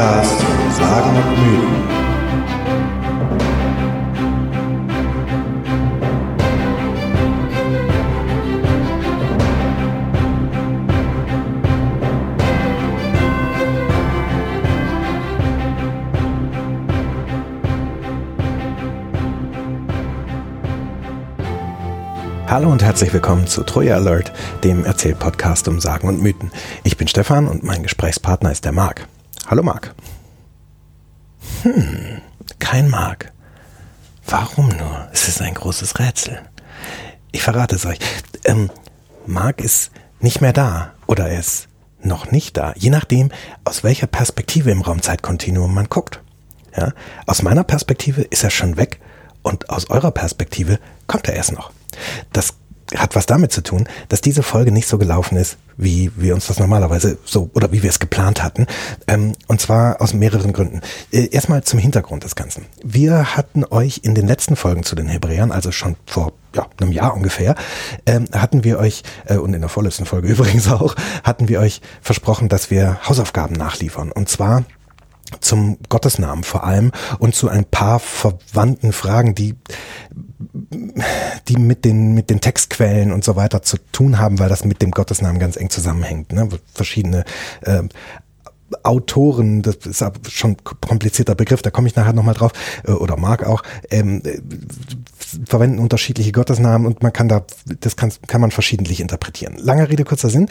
von Sagen und Mythen. Hallo und herzlich willkommen zu Troja Alert, dem Erzählpodcast um Sagen und Mythen. Ich bin Stefan und mein Gesprächspartner ist der Marc. Hallo Marc. Hm, kein Marc. Warum nur? Es ist ein großes Rätsel. Ich verrate es euch. Ähm, Marc ist nicht mehr da oder er ist noch nicht da, je nachdem, aus welcher Perspektive im Raumzeitkontinuum man guckt. Ja? Aus meiner Perspektive ist er schon weg und aus eurer Perspektive kommt er erst noch. Das hat was damit zu tun, dass diese Folge nicht so gelaufen ist, wie wir uns das normalerweise so oder wie wir es geplant hatten. Ähm, und zwar aus mehreren Gründen. Äh, erstmal zum Hintergrund des Ganzen. Wir hatten euch in den letzten Folgen zu den Hebräern, also schon vor ja, einem Jahr ungefähr, ähm, hatten wir euch, äh, und in der vorletzten Folge übrigens auch, hatten wir euch versprochen, dass wir Hausaufgaben nachliefern. Und zwar zum Gottesnamen vor allem und zu ein paar verwandten Fragen, die die mit den mit den Textquellen und so weiter zu tun haben, weil das mit dem Gottesnamen ganz eng zusammenhängt. Ne? Verschiedene äh, Autoren, das ist schon komplizierter Begriff, da komme ich nachher nochmal drauf, äh, oder mag auch, ähm, äh, verwenden unterschiedliche Gottesnamen und man kann da, das kann, kann man verschiedentlich interpretieren. Lange Rede, kurzer Sinn.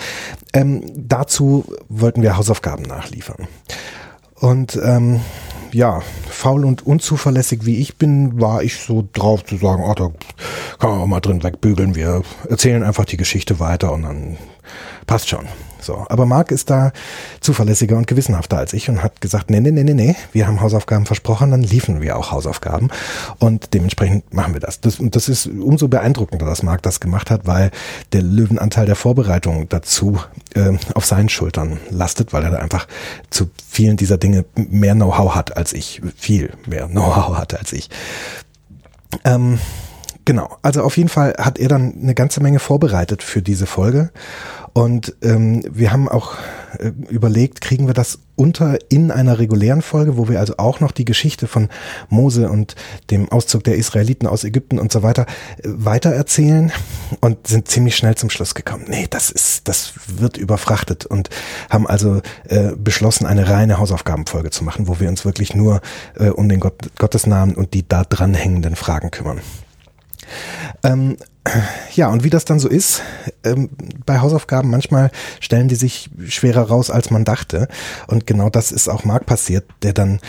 Ähm, dazu wollten wir Hausaufgaben nachliefern. Und ähm, ja, faul und unzuverlässig wie ich bin, war ich so drauf zu sagen, oh, da kann man auch mal drin wegbügeln. Wir erzählen einfach die Geschichte weiter und dann passt schon. So, aber Marc ist da zuverlässiger und gewissenhafter als ich und hat gesagt, nee, nee, nee, nee, nee, wir haben Hausaufgaben versprochen, dann liefen wir auch Hausaufgaben und dementsprechend machen wir das. das und das ist umso beeindruckender, dass Marc das gemacht hat, weil der Löwenanteil der Vorbereitung dazu äh, auf seinen Schultern lastet, weil er da einfach zu vielen dieser Dinge mehr Know-how hat als ich, viel mehr Know-how hat als ich. Ähm, Genau, also auf jeden Fall hat er dann eine ganze Menge vorbereitet für diese Folge und ähm, wir haben auch äh, überlegt, kriegen wir das unter in einer regulären Folge, wo wir also auch noch die Geschichte von Mose und dem Auszug der Israeliten aus Ägypten und so weiter äh, weiter erzählen und sind ziemlich schnell zum Schluss gekommen. Nee, das ist, das wird überfrachtet und haben also äh, beschlossen, eine reine Hausaufgabenfolge zu machen, wo wir uns wirklich nur äh, um den Gott, Gottesnamen und die da dranhängenden Fragen kümmern. Ähm, ja, und wie das dann so ist, ähm, bei Hausaufgaben, manchmal stellen die sich schwerer raus, als man dachte. Und genau das ist auch Marc passiert, der dann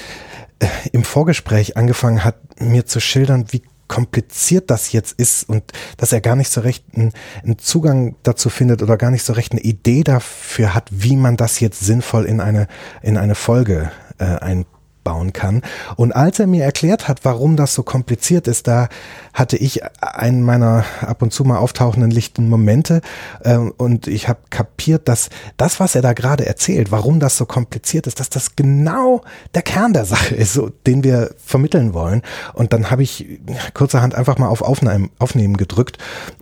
äh, im Vorgespräch angefangen hat, mir zu schildern, wie kompliziert das jetzt ist und dass er gar nicht so recht einen, einen, Zugang dazu findet oder gar nicht so recht eine Idee dafür hat, wie man das jetzt sinnvoll in eine, in eine Folge äh, ein bauen kann. Und als er mir erklärt hat, warum das so kompliziert ist, da hatte ich einen meiner ab und zu mal auftauchenden lichten Momente äh, und ich habe kapiert, dass das, was er da gerade erzählt, warum das so kompliziert ist, dass das genau der Kern der Sache ist, so, den wir vermitteln wollen. Und dann habe ich kurzerhand einfach mal auf Aufnehmen, Aufnehmen gedrückt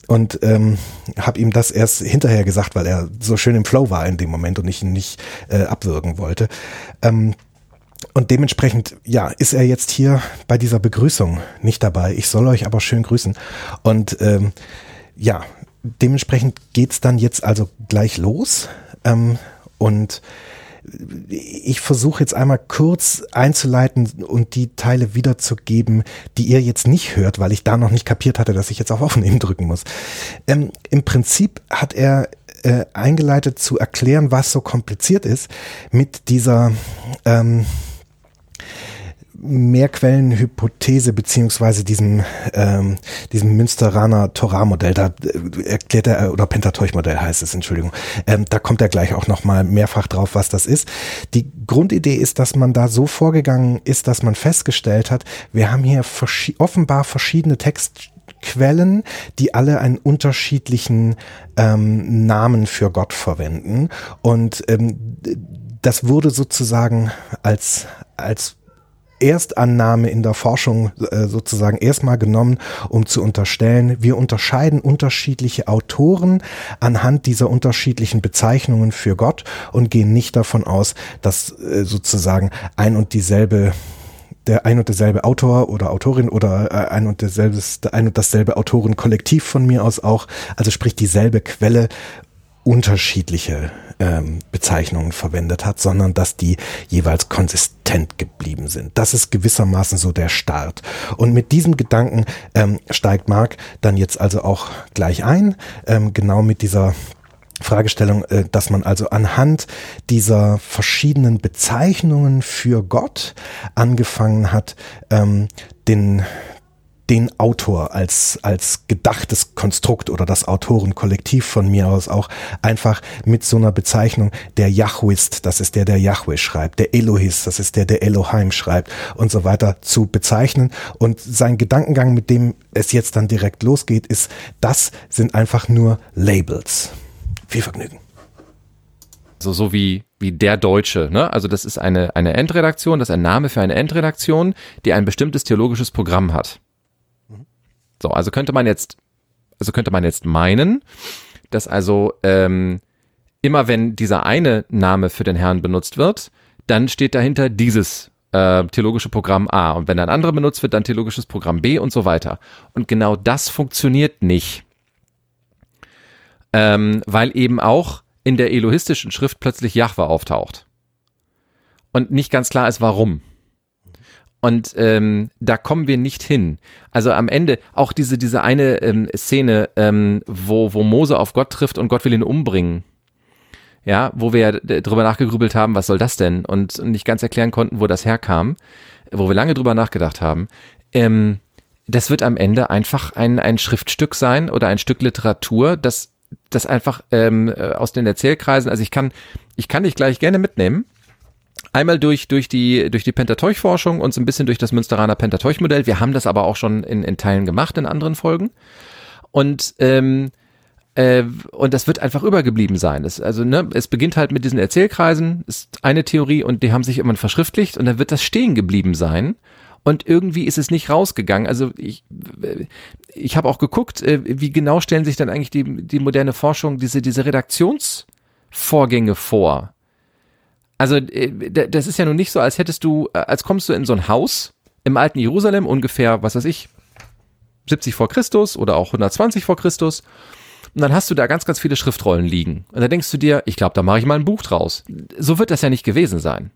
und ähm, habe ihm das erst hinterher gesagt, weil er so schön im Flow war in dem Moment und ich ihn nicht äh, abwürgen wollte. Ähm, und dementsprechend, ja, ist er jetzt hier bei dieser Begrüßung nicht dabei. Ich soll euch aber schön grüßen. Und ähm, ja, dementsprechend geht's dann jetzt also gleich los. Ähm, und ich versuche jetzt einmal kurz einzuleiten und die Teile wiederzugeben, die ihr jetzt nicht hört, weil ich da noch nicht kapiert hatte, dass ich jetzt auf Aufnehmen drücken muss. Ähm, Im Prinzip hat er äh, eingeleitet zu erklären, was so kompliziert ist mit dieser ähm, Mehrquellenhypothese beziehungsweise diesem ähm, diesem Münsteraner Torah-Modell, da äh, erklärt er oder Pentateuch-Modell heißt es, Entschuldigung. Ähm, da kommt er gleich auch noch mal mehrfach drauf, was das ist. Die Grundidee ist, dass man da so vorgegangen ist, dass man festgestellt hat, wir haben hier verschi offenbar verschiedene Textquellen, die alle einen unterschiedlichen ähm, Namen für Gott verwenden und ähm, das wurde sozusagen als als Erstannahme in der Forschung äh, sozusagen erstmal genommen, um zu unterstellen, wir unterscheiden unterschiedliche Autoren anhand dieser unterschiedlichen Bezeichnungen für Gott und gehen nicht davon aus, dass äh, sozusagen ein und dieselbe der ein und derselbe Autor oder Autorin oder äh, ein und derselbes, ein und dasselbe Autorenkollektiv von mir aus auch, also sprich dieselbe Quelle unterschiedliche ähm, Bezeichnungen verwendet hat, sondern dass die jeweils konsistent geblieben sind. Das ist gewissermaßen so der Start. Und mit diesem Gedanken ähm, steigt Mark dann jetzt also auch gleich ein, ähm, genau mit dieser Fragestellung, äh, dass man also anhand dieser verschiedenen Bezeichnungen für Gott angefangen hat, ähm, den den Autor als, als gedachtes Konstrukt oder das Autorenkollektiv von mir aus auch einfach mit so einer Bezeichnung der Yahwist, das ist der, der Yahweh schreibt, der Elohist, das ist der, der Elohim schreibt und so weiter zu bezeichnen. Und sein Gedankengang, mit dem es jetzt dann direkt losgeht, ist, das sind einfach nur Labels. Viel Vergnügen. So, so wie, wie der Deutsche, ne? Also das ist eine, eine Endredaktion, das ist ein Name für eine Endredaktion, die ein bestimmtes theologisches Programm hat. So, also könnte man jetzt, also könnte man jetzt meinen, dass also ähm, immer wenn dieser eine Name für den Herrn benutzt wird, dann steht dahinter dieses äh, theologische Programm A. Und wenn ein anderer benutzt wird, dann theologisches Programm B und so weiter. Und genau das funktioniert nicht. Ähm, weil eben auch in der elohistischen Schrift plötzlich Jahwe auftaucht. Und nicht ganz klar ist, warum. Und ähm, da kommen wir nicht hin. Also am Ende auch diese diese eine ähm, Szene, ähm, wo wo Mose auf Gott trifft und Gott will ihn umbringen. Ja, wo wir drüber nachgegrübelt haben, was soll das denn? Und nicht ganz erklären konnten, wo das herkam, wo wir lange drüber nachgedacht haben. Ähm, das wird am Ende einfach ein, ein Schriftstück sein oder ein Stück Literatur, das, das einfach ähm, äh, aus den Erzählkreisen, also ich kann, ich kann dich gleich gerne mitnehmen Einmal durch, durch die, durch die Pentateuch-Forschung und so ein bisschen durch das Münsteraner Pentateuch-Modell. Wir haben das aber auch schon in, in Teilen gemacht in anderen Folgen. Und, ähm, äh, und das wird einfach übergeblieben sein. Das, also, ne, es beginnt halt mit diesen Erzählkreisen, ist eine Theorie und die haben sich irgendwann verschriftlicht und dann wird das stehen geblieben sein. Und irgendwie ist es nicht rausgegangen. Also ich, ich habe auch geguckt, äh, wie genau stellen sich dann eigentlich die, die moderne Forschung diese, diese Redaktionsvorgänge vor. Also äh, das ist ja nun nicht so, als hättest du, äh, als kommst du in so ein Haus im alten Jerusalem ungefähr, was weiß ich, 70 vor Christus oder auch 120 vor Christus. Und dann hast du da ganz, ganz viele Schriftrollen liegen. Und da denkst du dir, ich glaube, da mache ich mal ein Buch draus. So wird das ja nicht gewesen sein.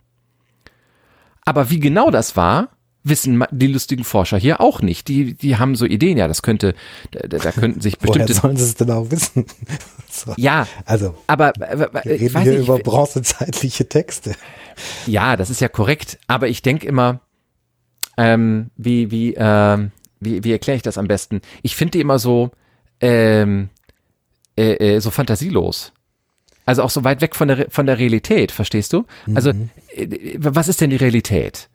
Aber wie genau das war, wissen die lustigen Forscher hier auch nicht. Die, die haben so Ideen, ja, das könnte, da, da könnten sich bestimmte. Woher sollen sie es denn auch wissen? so. Ja, also, aber wir reden hier nicht, über bronzezeitliche Texte. Ja, das ist ja korrekt, aber ich denke immer, ähm, wie, wie, ähm, wie, wie erkläre ich das am besten? Ich finde die immer so, ähm, äh, äh, so fantasielos. Also auch so weit weg von der, von der Realität, verstehst du? Also, mhm. äh, was ist denn die Realität?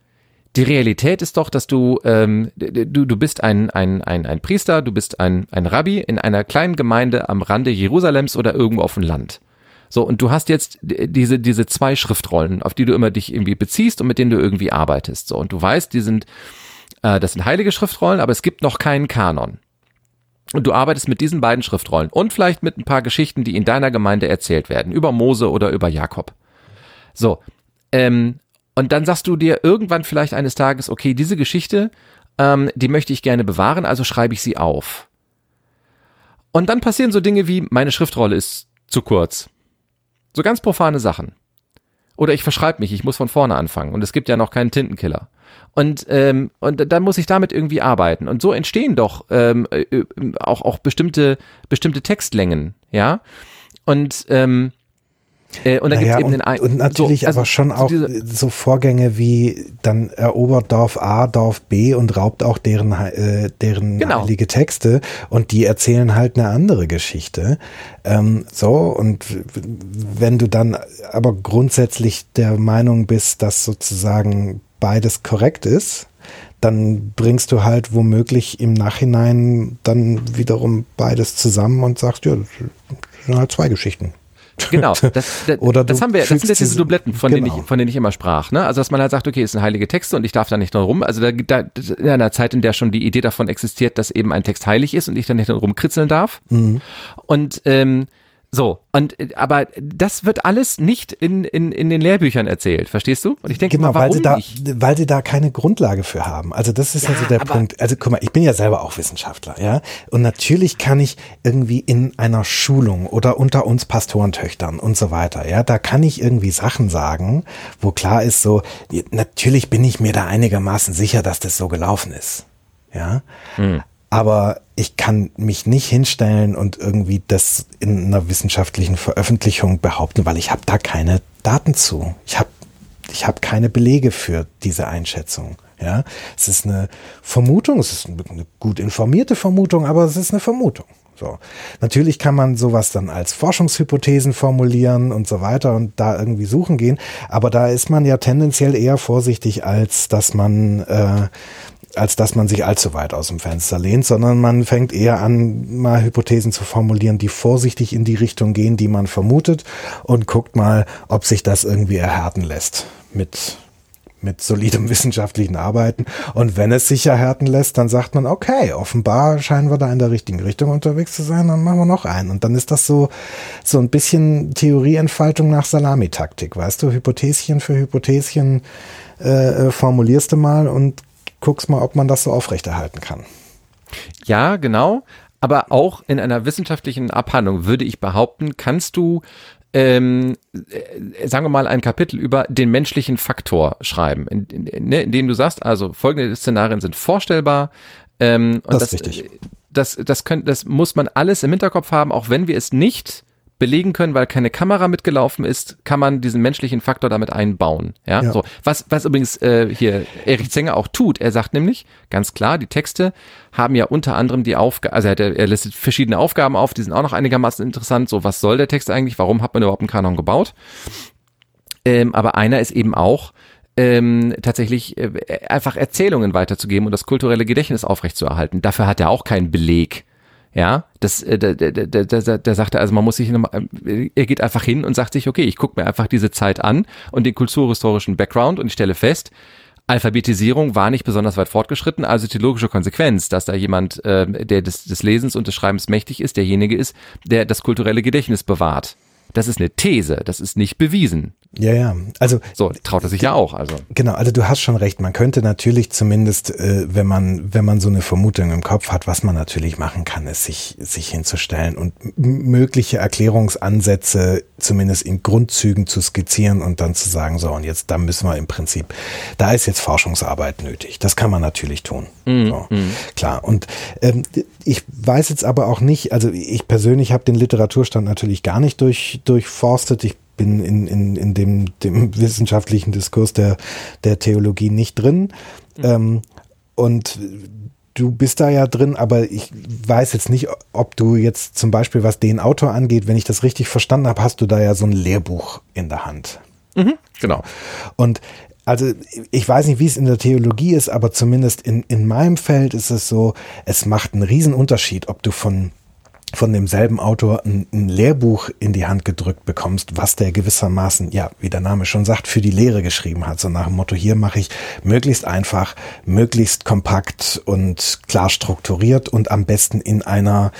Die Realität ist doch, dass du, ähm, du, du bist ein, ein, ein, ein Priester, du bist ein, ein Rabbi in einer kleinen Gemeinde am Rande Jerusalems oder irgendwo auf dem Land. So, und du hast jetzt diese, diese zwei Schriftrollen, auf die du immer dich irgendwie beziehst und mit denen du irgendwie arbeitest. So, und du weißt, die sind, äh, das sind heilige Schriftrollen, aber es gibt noch keinen Kanon. Und du arbeitest mit diesen beiden Schriftrollen und vielleicht mit ein paar Geschichten, die in deiner Gemeinde erzählt werden, über Mose oder über Jakob. So, ähm, und dann sagst du dir irgendwann vielleicht eines Tages, okay, diese Geschichte, ähm, die möchte ich gerne bewahren, also schreibe ich sie auf. Und dann passieren so Dinge wie, meine Schriftrolle ist zu kurz. So ganz profane Sachen. Oder ich verschreibe mich, ich muss von vorne anfangen und es gibt ja noch keinen Tintenkiller. Und, ähm, und dann muss ich damit irgendwie arbeiten. Und so entstehen doch ähm, äh, auch, auch bestimmte, bestimmte Textlängen, ja. Und ähm, äh, und dann naja, gibt eben den Und natürlich so, also, aber schon auch so, so Vorgänge wie dann erobert Dorf A, Dorf B und raubt auch deren, äh, deren genau. heilige Texte und die erzählen halt eine andere Geschichte. Ähm, so, und wenn du dann aber grundsätzlich der Meinung bist, dass sozusagen beides korrekt ist, dann bringst du halt womöglich im Nachhinein dann wiederum beides zusammen und sagst, ja, das sind halt zwei Geschichten. Genau, das, das, Oder das haben wir, das sind jetzt diese Dubletten, von, denen genau. ich, von denen ich immer sprach. Ne? Also dass man halt sagt, okay, es sind heilige Texte und ich darf da nicht dran rum. Also da, da in einer Zeit, in der schon die Idee davon existiert, dass eben ein Text heilig ist und ich da nicht dran rumkritzeln darf. Mhm. Und ähm, so, und aber das wird alles nicht in, in, in den Lehrbüchern erzählt, verstehst du? Und ich denke Genau, mal, weil warum sie da, nicht? weil sie da keine Grundlage für haben. Also das ist ja, Ja, so der Punkt. Also guck mal, ich bin ja selber auch Wissenschaftler, ja. Und natürlich kann ich irgendwie in einer Schulung oder unter uns Pastorentöchtern und so weiter, ja, da kann ich irgendwie Sachen sagen, wo klar ist so, natürlich bin ich mir da einigermaßen sicher, dass das so gelaufen ist, ja. Aber ich kann mich nicht hinstellen und irgendwie das in einer wissenschaftlichen Veröffentlichung behaupten, weil ich habe da keine Daten zu. Ich habe ich habe keine Belege für diese Einschätzung. Ja, es ist eine Vermutung, es ist eine gut informierte Vermutung, aber es ist eine Vermutung. So. Natürlich kann man sowas dann als Forschungshypothesen formulieren und so weiter und da irgendwie suchen gehen, aber da ist man ja tendenziell eher vorsichtig, als dass man äh, als dass man sich allzu weit aus dem Fenster lehnt, sondern man fängt eher an, mal Hypothesen zu formulieren, die vorsichtig in die Richtung gehen, die man vermutet und guckt mal, ob sich das irgendwie erhärten lässt mit mit solidem wissenschaftlichen Arbeiten. Und wenn es sich erhärten lässt, dann sagt man, okay, offenbar scheinen wir da in der richtigen Richtung unterwegs zu sein, dann machen wir noch einen. Und dann ist das so, so ein bisschen Theorieentfaltung nach Salamitaktik, weißt du, Hypotheschen für Hypotheschen äh, äh, formulierst du mal und guckst mal, ob man das so aufrechterhalten kann. Ja, genau. Aber auch in einer wissenschaftlichen Abhandlung würde ich behaupten, kannst du, ähm, äh, sagen wir mal, ein Kapitel über den menschlichen Faktor schreiben, in, in, ne, in dem du sagst, also folgende Szenarien sind vorstellbar. Ähm, und Das ist richtig. Das, das, könnt, das muss man alles im Hinterkopf haben, auch wenn wir es nicht belegen können, weil keine Kamera mitgelaufen ist, kann man diesen menschlichen Faktor damit einbauen. Ja, Ja. so. Was, was übrigens äh, hier Erich Zenger auch tut. Er sagt nämlich ganz klar, die Texte haben ja unter anderem die Aufgabe, also er, er listet verschiedene Aufgaben auf, die sind auch noch einigermaßen interessant. So, was soll der Text eigentlich? Warum hat man überhaupt einen Kanon gebaut? Ähm, aber einer ist eben auch, ähm, tatsächlich äh, einfach Erzählungen weiterzugeben und das kulturelle Gedächtnis aufrechtzuerhalten. Dafür hat er auch keinen Beleg. Ja, das, äh, da, da, da, da, da sagt er, also man muss sich nochmal, äh, er geht einfach hin und sagt sich, okay, ich gucke mir einfach diese Zeit an und den kulturhistorischen Background und ich stelle fest, Alphabetisierung war nicht besonders weit fortgeschritten, also die logische Konsequenz, dass da jemand, äh, der des, des Lesens und des Schreibens mächtig ist, derjenige ist, der das kulturelle Gedächtnis bewahrt. Das ist eine These, das ist nicht bewiesen. Ja, ja. Also So, traut er sich ja auch, also. Genau, also du hast schon recht. Man könnte natürlich zumindest, äh, wenn man wenn man so eine Vermutung im Kopf hat, was man natürlich machen kann, ist sich sich hinzustellen und mögliche Erklärungsansätze zumindest in Grundzügen zu skizzieren und dann zu sagen, so und jetzt da müssen wir im Prinzip, da ist jetzt Forschungsarbeit nötig. Das kann man natürlich tun. so, Klar. Und ähm, ich weiß jetzt aber auch nicht, also ich persönlich habe den Literaturstand natürlich gar nicht durch durchforstet. Ich bin in, in, in dem, dem wissenschaftlichen Diskurs der, der Theologie nicht drin. Ähm, und du bist da ja drin, aber ich weiß jetzt nicht, ob du jetzt zum Beispiel, was den Autor angeht, wenn ich das richtig verstanden habe, hast du da ja so ein Lehrbuch in der Hand. Genau. Und also ich weiß nicht, wie es in der Theologie ist, aber zumindest in, in meinem Feld ist es so, es macht einen riesen Unterschied, ob du von von demselben Autor ein, ein Lehrbuch in die Hand gedrückt bekommst, was der gewissermaßen, ja, wie der Name schon sagt, für die Lehre geschrieben hat. So nach dem Motto, hier mache ich möglichst einfach, möglichst kompakt und klar strukturiert und am besten in einer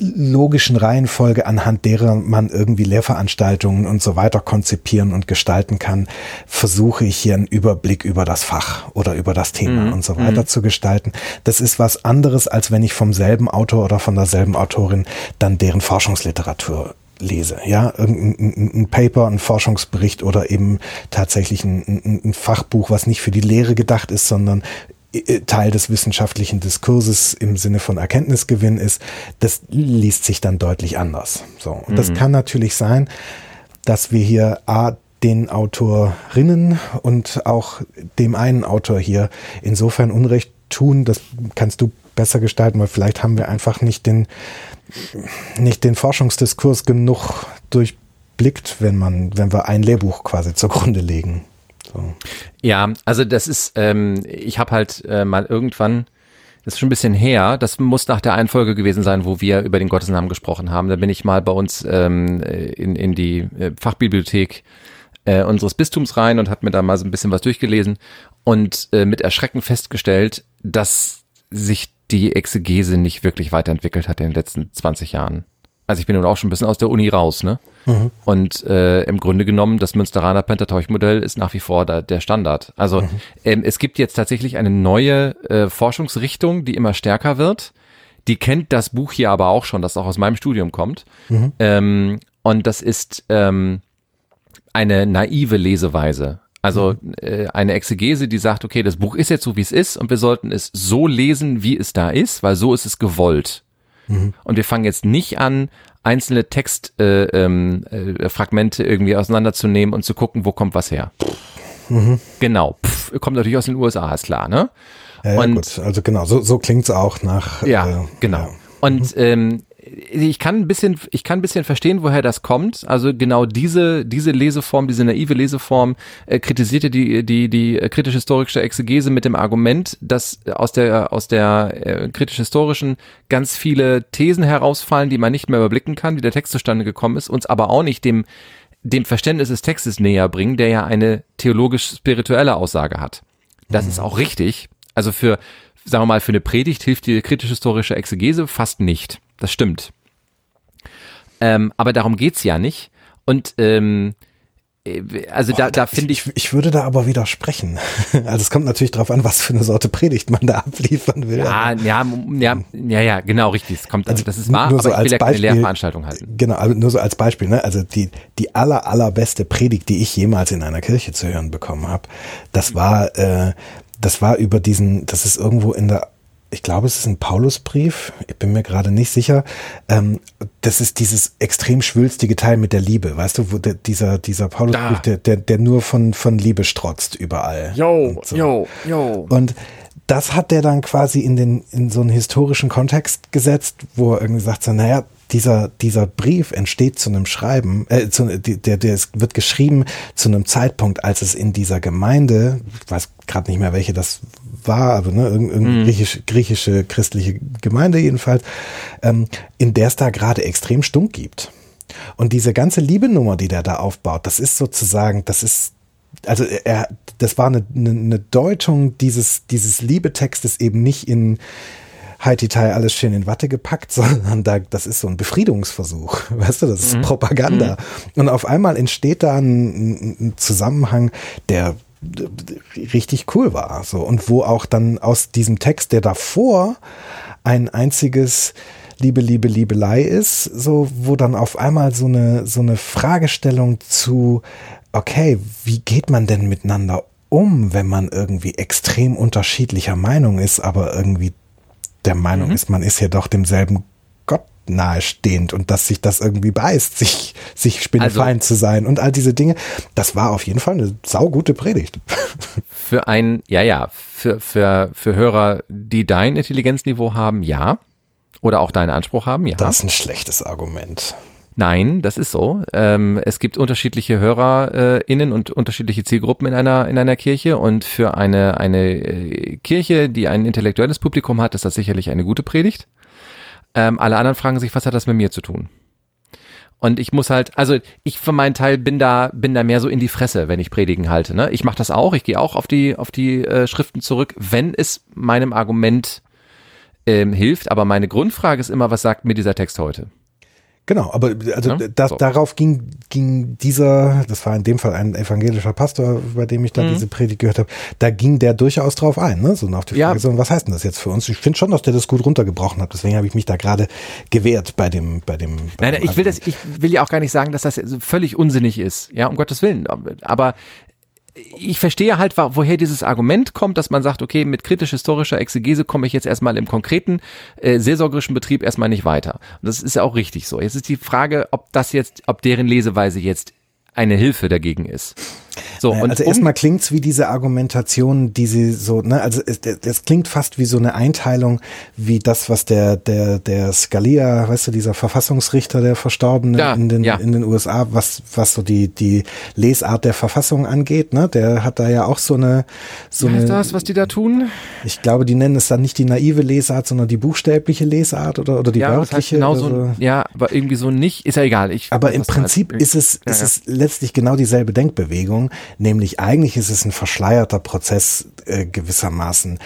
logischen Reihenfolge, anhand derer man irgendwie Lehrveranstaltungen und so weiter konzipieren und gestalten kann, versuche ich hier einen Überblick über das Fach oder über das Thema und so weiter zu gestalten. Das ist was anderes, als wenn ich vom selben Autor oder von derselben Autorin dann deren Forschungsliteratur lese, ja, irgendein ein, Paper, ein Forschungsbericht oder eben tatsächlich ein, ein, ein Fachbuch, was nicht für die Lehre gedacht ist, sondern Teil des wissenschaftlichen Diskurses im Sinne von Erkenntnisgewinn ist, das liest sich dann deutlich anders. So. Und das kann natürlich sein, dass wir hier A, den Autorinnen und auch dem einen Autor hier insofern Unrecht tun, das kannst du besser gestalten, weil vielleicht haben wir einfach nicht den, nicht den Forschungsdiskurs genug durchblickt, wenn man, wenn wir ein Lehrbuch quasi zugrunde legen. So. Ja, also das ist, ähm, ich habe halt äh, mal irgendwann das ist schon ein bisschen her. Das muss nach der einen Folge gewesen sein, wo wir über den Gottesnamen gesprochen haben. Da bin ich mal bei uns ähm, in, in die äh, Fachbibliothek äh, unseres Bistums rein und habe mir da mal so ein bisschen was durchgelesen und äh, mit Erschrecken festgestellt, dass sich die Exegese nicht wirklich weiterentwickelt hat in den letzten 20 Jahren. Also ich bin nun auch schon ein bisschen aus der Uni raus, ne? Mhm. Und äh, im Grunde genommen, das Münsteraner Pentateuch-Modell ist nach wie vor da, der Standard. Also mhm. ähm, es gibt jetzt tatsächlich eine neue äh, Forschungsrichtung, die immer stärker wird. Die kennt das Buch hier aber auch schon, das auch aus meinem Studium kommt. Mhm. Ähm, und das ist ähm, eine naive Leseweise. Also mhm. äh, eine Exegese, die sagt, okay, das Buch ist jetzt so, wie es ist und wir sollten es so lesen, wie es da ist, weil so ist es gewollt. Mhm. Und wir fangen jetzt nicht an, einzelne Textfragmente äh, ähm, äh, irgendwie auseinanderzunehmen und zu gucken, wo kommt was her. Mhm. Genau. Pff, kommt natürlich aus den USA, ist klar, ne? Ja, und, gut, also genau, so, so klingt's auch nach. Ja, äh, genau. Ja. Und mhm. ähm, ich kann ein bisschen, ich kann ein bisschen verstehen, woher das kommt. Also genau diese, diese Leseform, diese naive Leseform äh, kritisierte die, die, die kritisch-historische Exegese mit dem Argument, dass aus der, aus der äh, kritisch-historischen ganz viele Thesen herausfallen, die man nicht mehr überblicken kann, wie der Text zustande gekommen ist, uns aber auch nicht dem, dem Verständnis des Textes näher bringen, der ja eine theologisch-spirituelle Aussage hat. Das mhm. ist auch richtig. Also für, sagen wir mal, für eine Predigt hilft die kritisch-historische Exegese fast nicht. Das stimmt. Ähm, aber darum geht's ja nicht. Und ähm, äh, also Boah, da, da finde ich, ich. Ich würde da aber widersprechen. Also es kommt natürlich darauf an, was für eine Sorte Predigt man da abliefern will. Ja, ja, ja, ja, ja genau, richtig. Es kommt, also das ist wahr, nur so aber ich will ja keine Beispiel, Lehrveranstaltung halten. Genau, nur so als Beispiel, ne? Also die, die aller, allerbeste Predigt, die ich jemals in einer Kirche zu hören bekommen habe, das war, äh, das war über diesen, das ist irgendwo in der ich glaube, es ist ein Paulusbrief, ich bin mir gerade nicht sicher. Ähm, das ist dieses extrem schwülstige Teil mit der Liebe, weißt du, wo der, dieser, dieser Paulusbrief, der, der, der nur von, von Liebe strotzt überall. Jo, so. jo, jo. Und das hat der dann quasi in den, in so einen historischen Kontext gesetzt, wo er irgendwie sagt so, naja, dieser, dieser Brief entsteht zu einem Schreiben, äh, zu, der, der ist, wird geschrieben zu einem Zeitpunkt, als es in dieser Gemeinde, ich weiß gerade nicht mehr, welche das war, aber ne, irgendeine mhm. griechische, griechische christliche Gemeinde jedenfalls, ähm, in der es da gerade extrem Stunk gibt. Und diese ganze Liebe-Nummer, die der da aufbaut, das ist sozusagen, das ist also er, das war eine, eine, eine Deutung dieses, dieses Liebetextes eben nicht in, Haiti-Tai alles schön in Watte gepackt, sondern da, das ist so ein Befriedungsversuch. Weißt du, das ist mhm. Propaganda. Mhm. Und auf einmal entsteht da ein, ein Zusammenhang, der richtig cool war. So. Und wo auch dann aus diesem Text, der davor ein einziges Liebe, Liebe, Liebelei ist, so, wo dann auf einmal so eine, so eine Fragestellung zu, okay, wie geht man denn miteinander um, wenn man irgendwie extrem unterschiedlicher Meinung ist, aber irgendwie der Meinung mhm. ist, man ist ja doch demselben nahestehend und dass sich das irgendwie beißt, sich, sich spinnefeind also, zu sein und all diese Dinge. Das war auf jeden Fall eine saugute Predigt. Für ein, ja, ja, für, für, für Hörer, die dein Intelligenzniveau haben, ja. Oder auch deinen Anspruch haben, ja. Das ist ein schlechtes Argument. Nein, das ist so. Ähm, es gibt unterschiedliche HörerInnen und unterschiedliche Zielgruppen in einer, in einer Kirche und für eine, eine äh, Kirche, die ein intellektuelles Publikum hat, ist das sicherlich eine gute Predigt. Ähm, alle anderen fragen sich, was hat das mit mir zu tun? Und ich muss halt, also ich für meinen Teil bin da, bin da mehr so in die Fresse, wenn ich Predigen halte. Ne? Ich mache das auch, ich gehe auch auf die, auf die äh, Schriften zurück, wenn es meinem Argument ähm, hilft. Aber meine Grundfrage ist immer, was sagt mir dieser Text heute? Genau, aber also ja? das, so. darauf ging, ging dieser, das war in dem Fall ein evangelischer Pastor, bei dem ich da mhm. diese Predigt gehört habe, da ging der durchaus drauf ein, ne? So nach der Frage, ja. so, was heißt denn das jetzt für uns? Ich finde schon, dass der das gut runtergebrochen hat, deswegen habe ich mich da gerade gewehrt bei dem, bei dem. Bei Nein, dem ich will das, ich will ja auch gar nicht sagen, dass das völlig unsinnig ist, ja, um Gottes Willen. Aber ich verstehe halt, woher dieses Argument kommt, dass man sagt, okay, mit kritisch-historischer Exegese komme ich jetzt erstmal im konkreten äh, seelsorgerischen Betrieb erstmal nicht weiter. Und das ist ja auch richtig so. Jetzt ist die Frage, ob das jetzt, ob deren Leseweise jetzt eine Hilfe dagegen ist. So, naja, und also um erstmal klingt's wie diese Argumentation, die sie so, ne, also es, es klingt fast wie so eine Einteilung, wie das, was der, der, der Scalia, weißt du, dieser Verfassungsrichter, der Verstorbene ja, in den, ja. in den USA, was, was so die, die Lesart der Verfassung angeht, ne, der hat da ja auch so eine, so eine. das, was die da tun? Ich glaube, die nennen es dann nicht die naive Lesart, sondern die buchstäbliche Lesart oder, oder die ja, wörtliche. Genau so, ja, aber irgendwie so nicht, ist ja egal. Ich aber im Prinzip ist es, ist es letztlich genau dieselbe Denkbewegung, nämlich eigentlich ist es ein verschleierter Prozess äh, gewissermaßen,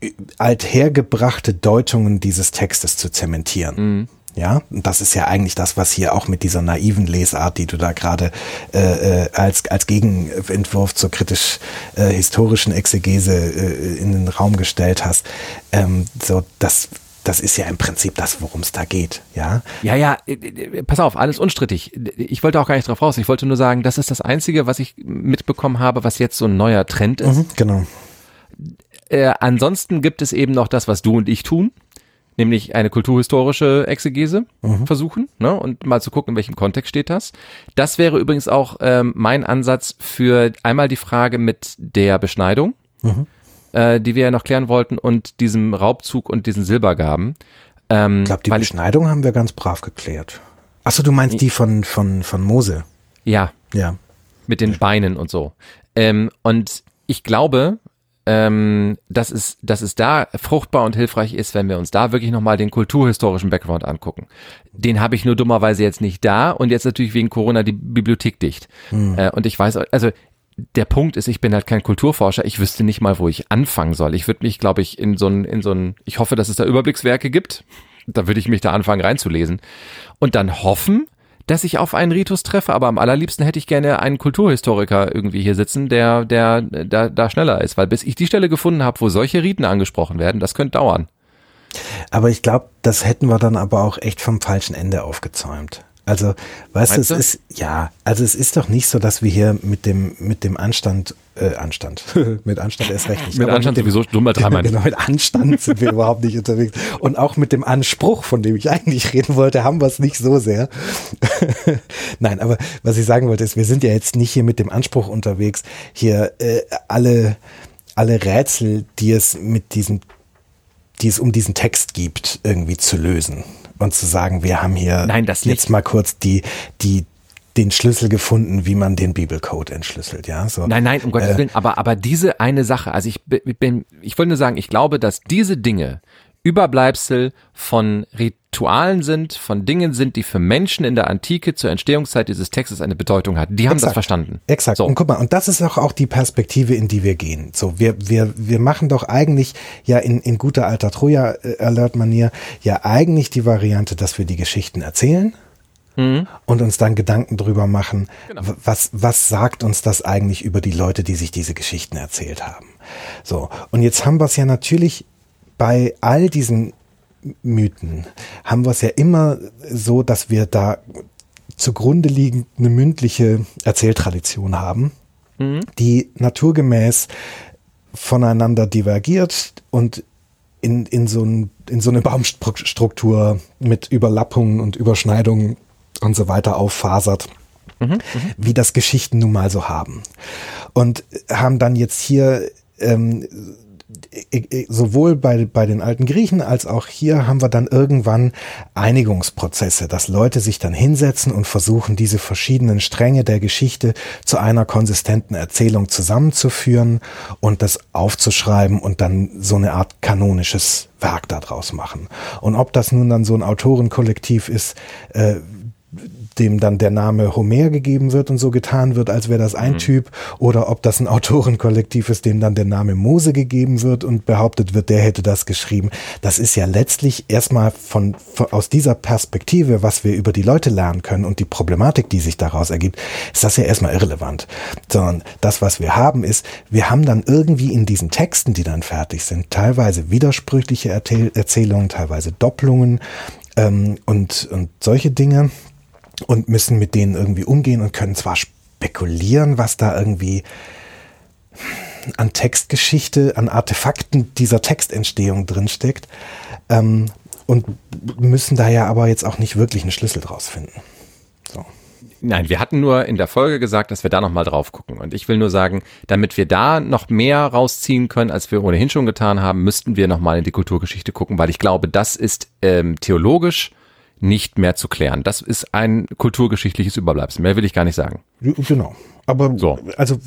äh, althergebrachte Deutungen dieses Textes zu zementieren. Mhm. Ja, und das ist ja eigentlich das, was hier auch mit dieser naiven Lesart, die du da gerade äh, äh als, als Gegenentwurf zur kritisch-historischen äh, Exegese äh, in den Raum gestellt hast. Ähm, so, das das ist ja im Prinzip das, worum es da geht, ja? Ja, ja, äh, äh, pass auf, alles unstrittig. Ich wollte auch gar nicht drauf raus. Ich wollte nur sagen, das ist das Einzige, was ich mitbekommen habe, was jetzt so ein neuer Trend ist. Mhm, genau. Äh, ansonsten gibt es eben noch das, was du und ich tun, nämlich eine kulturhistorische Exegese mhm. versuchen ne, und mal zu gucken, in welchem Kontext steht das. Das wäre übrigens auch ähm, mein Ansatz für einmal die Frage mit der Beschneidung. Mhm äh, die wir ja noch klären wollten, und diesem Raubzug und diesen Silbergaben. Ähm, ich glaube, die Beschneidung haben wir ganz brav geklärt. Achso, du meinst die von, von, von Mose? Ja. Ja. Mit den Beinen und so. Ähm, und ich glaube, ähm, dass, es, dass es da fruchtbar und hilfreich ist, wenn wir uns da wirklich nochmal den kulturhistorischen Background angucken. Den habe ich nur dummerweise jetzt nicht da und jetzt natürlich wegen Corona die Bibliothek dicht. Hm. Äh, und ich weiß, also der Punkt ist, ich bin halt kein Kulturforscher, ich wüsste nicht mal, wo ich anfangen soll. Ich würde mich, glaube ich, in so ein, in so ein, ich hoffe, dass es da Überblickswerke gibt. Da würde ich mich da anfangen reinzulesen. Und dann hoffen, dass ich auf einen Ritus treffe, aber am allerliebsten hätte ich gerne einen Kulturhistoriker irgendwie hier sitzen, der, der, da, da schneller ist, weil bis ich die Stelle gefunden habe, wo solche Riten angesprochen werden, das könnte dauern. Aber ich glaube, das hätten wir dann aber auch echt vom falschen Ende aufgezäumt. Also, weißt du, es ist, ja, also es ist doch nicht so, dass wir hier mit dem, mit dem Anstand, äh, Anstand, mit Anstand erst recht nicht. mit Anstand mit dem, sowieso dummer dreimal Genau, mit Anstand sind wir überhaupt nicht unterwegs. Und auch mit dem Anspruch, von dem ich eigentlich reden wollte, haben wir es nicht so sehr. Nein, aber was ich sagen wollte ist, wir sind ja jetzt nicht hier mit dem Anspruch unterwegs, hier äh, alle, alle Rätsel, die es mit diesem, die es um diesen Text gibt, irgendwie zu lösen und zu sagen, wir haben hier Nein, jetzt nicht. mal kurz die, die, den Schlüssel gefunden, wie man den Bibelcode entschlüsselt, ja. So, nein, nein, um Gottes äh, Willen, aber, aber diese eine Sache, also ich bin, ich wollte nur sagen, ich glaube, dass diese Dinge Überbleibsel von Ritualen sind, von Dingen sind, die für Menschen in der Antike zur Entstehungszeit dieses Textes eine Bedeutung hatten. Die haben Exakt. das verstanden. Exakt. So. Und guck mal, und das ist auch, auch die Perspektive, in die wir gehen. So, wir, wir, wir machen doch eigentlich ja in, in guter alter Troja-Alert-Manier ja eigentlich die Variante, dass wir die Geschichten erzählen. Mhm. Und uns dann Gedanken drüber machen, genau. was, was sagt uns das eigentlich über die Leute, die sich diese Geschichten erzählt haben. So. Und jetzt haben wir es ja natürlich bei all diesen Mythen haben wir es ja immer so, dass wir da zugrunde liegend eine mündliche Erzähltradition haben, mhm. die naturgemäß voneinander divergiert und in, in, so ein, in so eine Baumstruktur mit Überlappungen und Überschneidungen und so weiter auffasert, mhm, mhm. wie das Geschichten nun mal so haben. Und haben dann jetzt hier ähm, sowohl bei, bei den alten Griechen als auch hier haben wir dann irgendwann Einigungsprozesse, dass Leute sich dann hinsetzen und versuchen, diese verschiedenen Stränge der Geschichte zu einer konsistenten Erzählung zusammenzuführen und das aufzuschreiben und dann so eine Art kanonisches Werk daraus machen. Und ob das nun dann so ein Autorenkollektiv ist, äh, dem dann der Name Homer gegeben wird und so getan wird, als wäre das ein mhm. Typ, oder ob das ein Autorenkollektiv ist, dem dann der Name Mose gegeben wird und behauptet wird, der hätte das geschrieben. Das ist ja letztlich erstmal von, von aus dieser Perspektive, was wir über die Leute lernen können und die Problematik, die sich daraus ergibt, ist das ja erstmal irrelevant. Sondern das, was wir haben, ist, wir haben dann irgendwie in diesen Texten, die dann fertig sind, teilweise widersprüchliche Erzählungen, teilweise Doppelungen ähm, und, und solche Dinge und müssen mit denen irgendwie umgehen und können zwar spekulieren, was da irgendwie an Textgeschichte, an Artefakten dieser Textentstehung drinsteckt ähm, und müssen da ja aber jetzt auch nicht wirklich einen Schlüssel draus finden. So. Nein, wir hatten nur in der Folge gesagt, dass wir da nochmal drauf gucken. Und ich will nur sagen, damit wir da noch mehr rausziehen können, als wir ohnehin schon getan haben, müssten wir nochmal in die Kulturgeschichte gucken, weil ich glaube, das ist ähm, theologisch nicht mehr zu klären. Das ist ein kulturgeschichtliches Überbleibsel. Mehr will ich gar nicht sagen. Genau. Aber so. also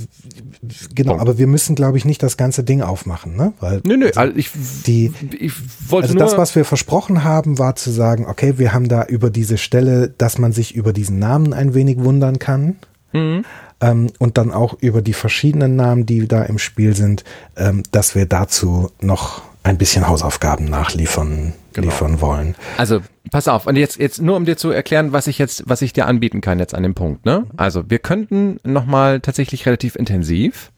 genau, Punkt. aber wir müssen, glaube ich, nicht das ganze Ding aufmachen, ne? Weil nö, nö, also ich, die, ich wollte also das, was wir versprochen haben, war zu sagen, okay, wir haben da über diese Stelle, dass man sich über diesen Namen ein wenig wundern kann. Mhm. Ähm, und dann auch über die verschiedenen Namen, die da im Spiel sind, ähm, dass wir dazu noch ein bisschen Hausaufgaben nachliefern genau. liefern wollen. Also pass auf, und jetzt, jetzt nur um dir zu erklären, was ich jetzt, was ich dir anbieten kann jetzt an dem Punkt. Ne? Also wir könnten nochmal tatsächlich relativ intensiv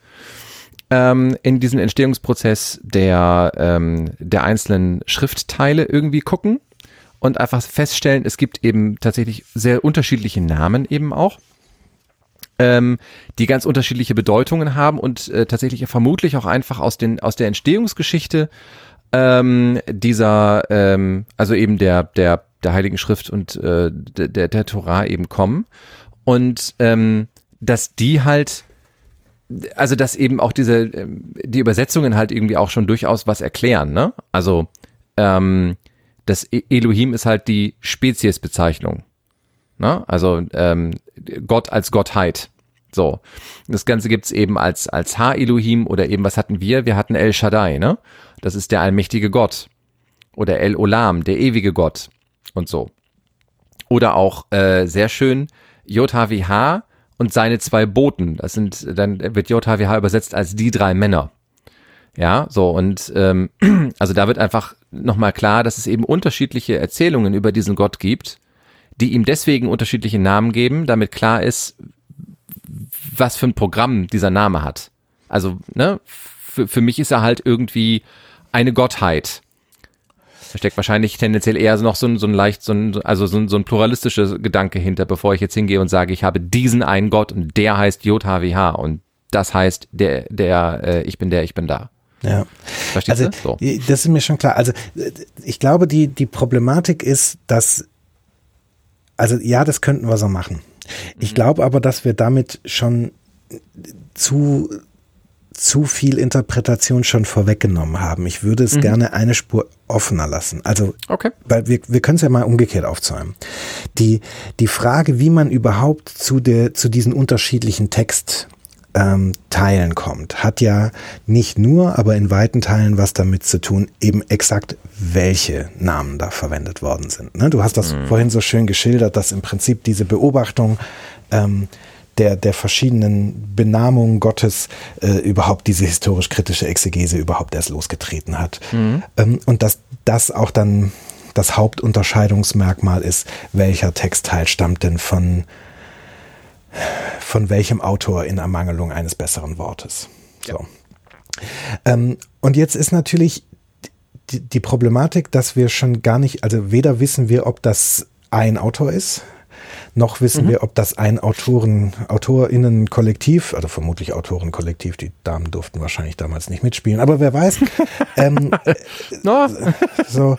ähm, in diesen Entstehungsprozess der, ähm, der einzelnen Schriftteile irgendwie gucken und einfach feststellen, es gibt eben tatsächlich sehr unterschiedliche Namen eben auch ähm, die ganz unterschiedliche Bedeutungen haben und äh, tatsächlich vermutlich auch einfach aus, den, aus der Entstehungsgeschichte ähm, dieser, ähm, also eben der, der, der Heiligen Schrift und äh, der, der Torah eben kommen. Und ähm, dass die halt, also dass eben auch diese, ähm, die Übersetzungen halt irgendwie auch schon durchaus was erklären, ne? Also ähm, das e-, Elohim ist halt die Speziesbezeichnung. Ne? Also ähm, Gott als Gottheit. So. Das Ganze gibt's eben als, als Ha-Elohim oder eben, was hatten wir? Wir hatten El Shaddai, ne? Das ist der allmächtige Gott. Oder El Olam, der ewige Gott. Und so. Oder auch, äh, sehr schön, JHWH und seine zwei Boten. Das sind, dann wird JHWH übersetzt als die drei Männer. Ja, so und ähm, also da wird einfach nochmal klar, dass es eben unterschiedliche Erzählungen über diesen Gott gibt, die ihm deswegen unterschiedliche Namen geben, damit klar ist, was für ein Programm dieser Name hat. Also, ne, für, für mich ist er halt irgendwie eine Gottheit. Da steckt wahrscheinlich tendenziell eher noch so ein, so ein leicht, so ein, also so ein, so ein pluralistischer Gedanke hinter, bevor ich jetzt hingehe und sage, ich habe diesen einen Gott und der heißt JHWH und das heißt, der, der, äh, ich bin der, ich bin da. Ja. Verstehst also, du? So. Das ist mir schon klar. Also, ich glaube, die, die Problematik ist, dass, also, ja, das könnten wir so machen. Ich mhm. glaube aber, dass wir damit schon zu zu viel Interpretation schon vorweggenommen haben. Ich würde es mhm. gerne eine Spur offener lassen. Also, okay. weil wir, wir können es ja mal umgekehrt aufzäumen. Die, die Frage, wie man überhaupt zu der, zu diesen unterschiedlichen Text, ähm, Teilen kommt, hat ja nicht nur, aber in weiten Teilen was damit zu tun, eben exakt welche Namen da verwendet worden sind. Ne? Du hast das mhm. vorhin so schön geschildert, dass im Prinzip diese Beobachtung ähm, der, der verschiedenen Benamungen Gottes äh, überhaupt diese historisch-kritische Exegese überhaupt erst losgetreten hat. Mhm. Ähm, und dass das auch dann das Hauptunterscheidungsmerkmal ist, welcher Textteil stammt denn von, von welchem Autor in Ermangelung eines besseren Wortes. So. Ja. Ähm, und jetzt ist natürlich die, die Problematik, dass wir schon gar nicht, also weder wissen wir, ob das ein Autor ist, noch wissen mhm. wir, ob das ein Autoren, AutorInnen-Kollektiv, also vermutlich Autorenkollektiv, die Damen durften wahrscheinlich damals nicht mitspielen, aber wer weiß. ähm, no. so.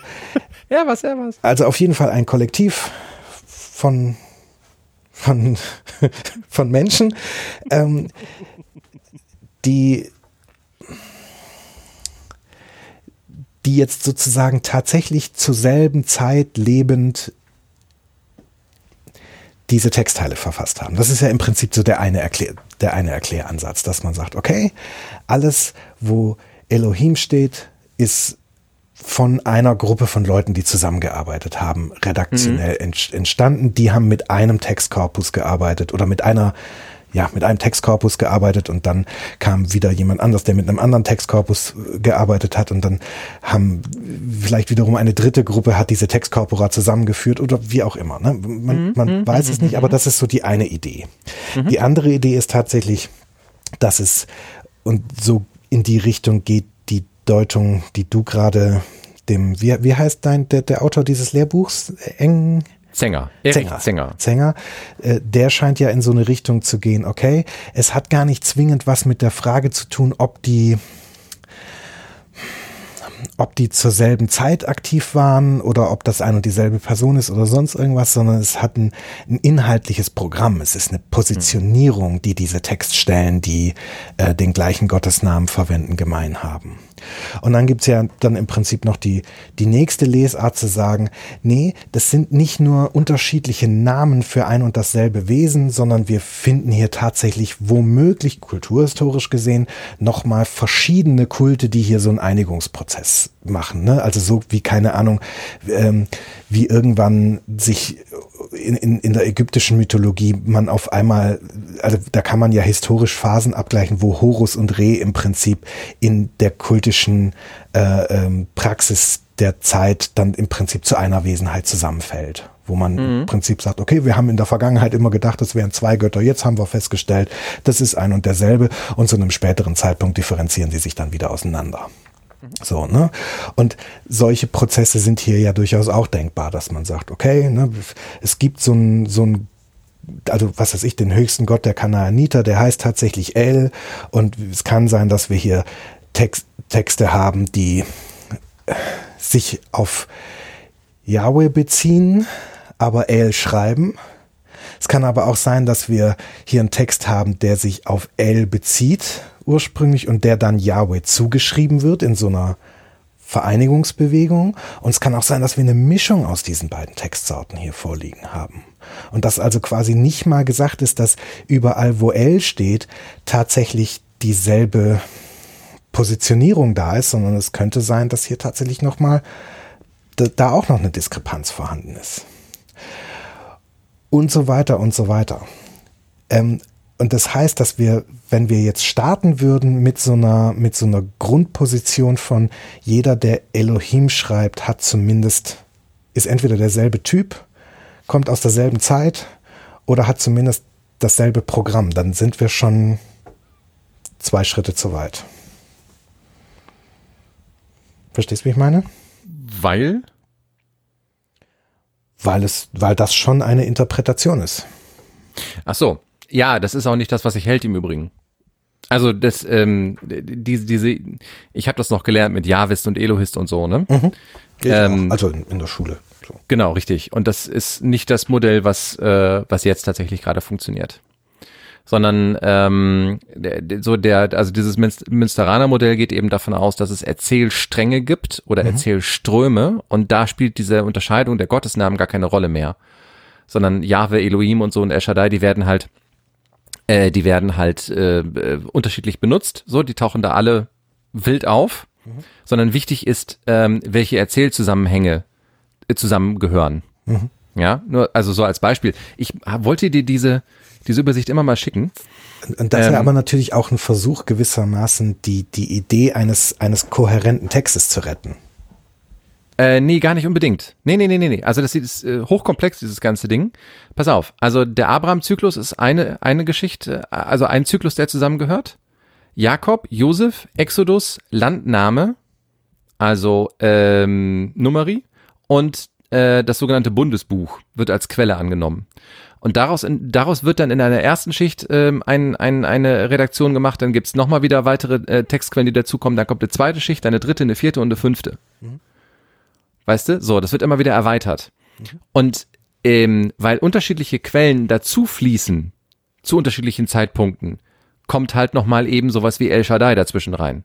Ja, was, ja, was. Also auf jeden Fall ein Kollektiv von, von, von Menschen, ähm, die die jetzt sozusagen tatsächlich zur selben Zeit lebend diese Textteile verfasst haben. Das ist ja im Prinzip so der eine, Erklär, der eine Erkläransatz, dass man sagt, okay, alles, wo Elohim steht, ist von einer Gruppe von Leuten, die zusammengearbeitet haben, redaktionell mhm. entstanden. Die haben mit einem Textkorpus gearbeitet oder mit einer ja, mit einem Textkorpus gearbeitet und dann kam wieder jemand anders, der mit einem anderen Textkorpus äh, gearbeitet hat und dann haben vielleicht wiederum eine dritte Gruppe hat diese Textkorpora zusammengeführt oder wie auch immer. Ne? Man, mhm. man mhm. weiß es nicht, aber mhm. das ist so die eine Idee. Mhm. Die andere Idee ist tatsächlich, dass es und so in die Richtung geht, die Deutung, die du gerade dem, wie, wie heißt dein, der, der Autor dieses Lehrbuchs? Eng, Zenger. Erik Zenger. Zenger. Äh, der scheint ja in so eine Richtung zu gehen, okay, es hat gar nicht zwingend was mit der Frage zu tun, ob die ob die zur selben Zeit aktiv waren oder ob das ein und dieselbe Person ist oder sonst irgendwas, sondern es hat ein, ein inhaltliches Programm. Es ist eine Positionierung, die diese Textstellen, die äh, den gleichen Gottesnamen verwenden, gemein haben. Und dann gibt's ja dann im Prinzip noch die, die nächste Lesart zu sagen, nee, das sind nicht nur unterschiedliche Namen für ein und dasselbe Wesen, sondern wir finden hier tatsächlich womöglich, kulturhistorisch gesehen, nochmal verschiedene Kulte, die hier so einen Einigungsprozess machen. Ne? Also so wie, keine Ahnung, ähm, wie irgendwann sich in, in, in der ägyptischen Mythologie man auf einmal, also da kann man ja historisch Phasen abgleichen, wo Horus und Re im Prinzip in der kultischen äh, ähm, Praxis der Zeit dann im Prinzip zu einer Wesenheit zusammenfällt. Wo man mhm. im Prinzip sagt, okay, wir haben in der Vergangenheit immer gedacht, es wären zwei Götter, jetzt haben wir festgestellt, das ist ein und derselbe und zu einem späteren Zeitpunkt differenzieren sie sich dann wieder auseinander. So, ne? Und solche Prozesse sind hier ja durchaus auch denkbar, dass man sagt, okay, ne, es gibt so ein, so ein also was weiß ich, den höchsten Gott der Kanaaniter, der heißt tatsächlich El und es kann sein, dass wir hier Text, Texte haben, die sich auf Yahweh beziehen, aber El schreiben. Es kann aber auch sein, dass wir hier einen Text haben, der sich auf El bezieht ursprünglich und der dann Yahweh zugeschrieben wird in so einer Vereinigungsbewegung. Und es kann auch sein, dass wir eine Mischung aus diesen beiden Textsorten hier vorliegen haben. Und dass also quasi nicht mal gesagt ist, dass überall, wo L steht, tatsächlich dieselbe Positionierung da ist, sondern es könnte sein, dass hier tatsächlich nochmal da auch noch eine Diskrepanz vorhanden ist. Und so weiter und so weiter. Ähm, und das heißt, dass wir, wenn wir jetzt starten würden mit so einer, mit so einer Grundposition von jeder, der Elohim schreibt, hat zumindest, ist entweder derselbe Typ, kommt aus derselben Zeit oder hat zumindest dasselbe Programm, dann sind wir schon zwei Schritte zu weit. Verstehst du, wie ich meine? Weil? Weil es, weil das schon eine Interpretation ist. Ach so. Ja, das ist auch nicht das, was ich hält im Übrigen. Also das, ähm, diese, diese, ich habe das noch gelernt mit Javist und Elohist und so, ne? Mhm. Ähm, also in, in, der Schule. So. Genau, richtig. Und das ist nicht das Modell, was, äh, was jetzt tatsächlich gerade funktioniert. Sondern ähm, so der, also dieses Münsteraner Modell geht eben davon aus, dass es Erzählstränge gibt oder mhm. Erzählströme und da spielt diese Unterscheidung der Gottesnamen gar keine Rolle mehr. Sondern Jahwe, Elohim und so und El Shaddai, die werden halt äh, die werden halt äh, äh, unterschiedlich benutzt. So, die tauchen da alle wild auf. Mhm. Sondern wichtig ist, ähm, welche Erzählzusammenhänge äh, zusammengehören. Mhm. Ja, nur, also so als Beispiel. Ich wollte dir diese, diese Übersicht immer mal schicken. Und das ähm, wäre aber natürlich auch ein Versuch gewissermaßen, die, die Idee eines, eines kohärenten Textes zu retten. Äh, nee, gar nicht unbedingt. Nee, nee, nee, nee, nee. Also das ist äh, hochkomplex, dieses ganze Ding. Pass auf. Also der Abraham-Zyklus ist eine, eine Geschichte, also ein Zyklus, der zusammengehört. Jakob, Josef, Exodus, Landnahme, also ähm, Numeri und äh, das sogenannte Bundesbuch wird als Quelle angenommen. Und daraus, in, daraus wird dann in einer ersten Schicht ähm, ein, ein, eine Redaktion gemacht, dann gibt's nochmal wieder weitere äh, Textquellen, die dazukommen, dann kommt eine zweite Schicht, eine dritte, eine vierte und eine fünfte. Mhm. Weißt du? So, das wird immer wieder erweitert. Mhm. Und ähm, weil unterschiedliche Quellen dazu fließen, zu unterschiedlichen Zeitpunkten, kommt halt nochmal eben sowas wie El Shaddai dazwischen rein.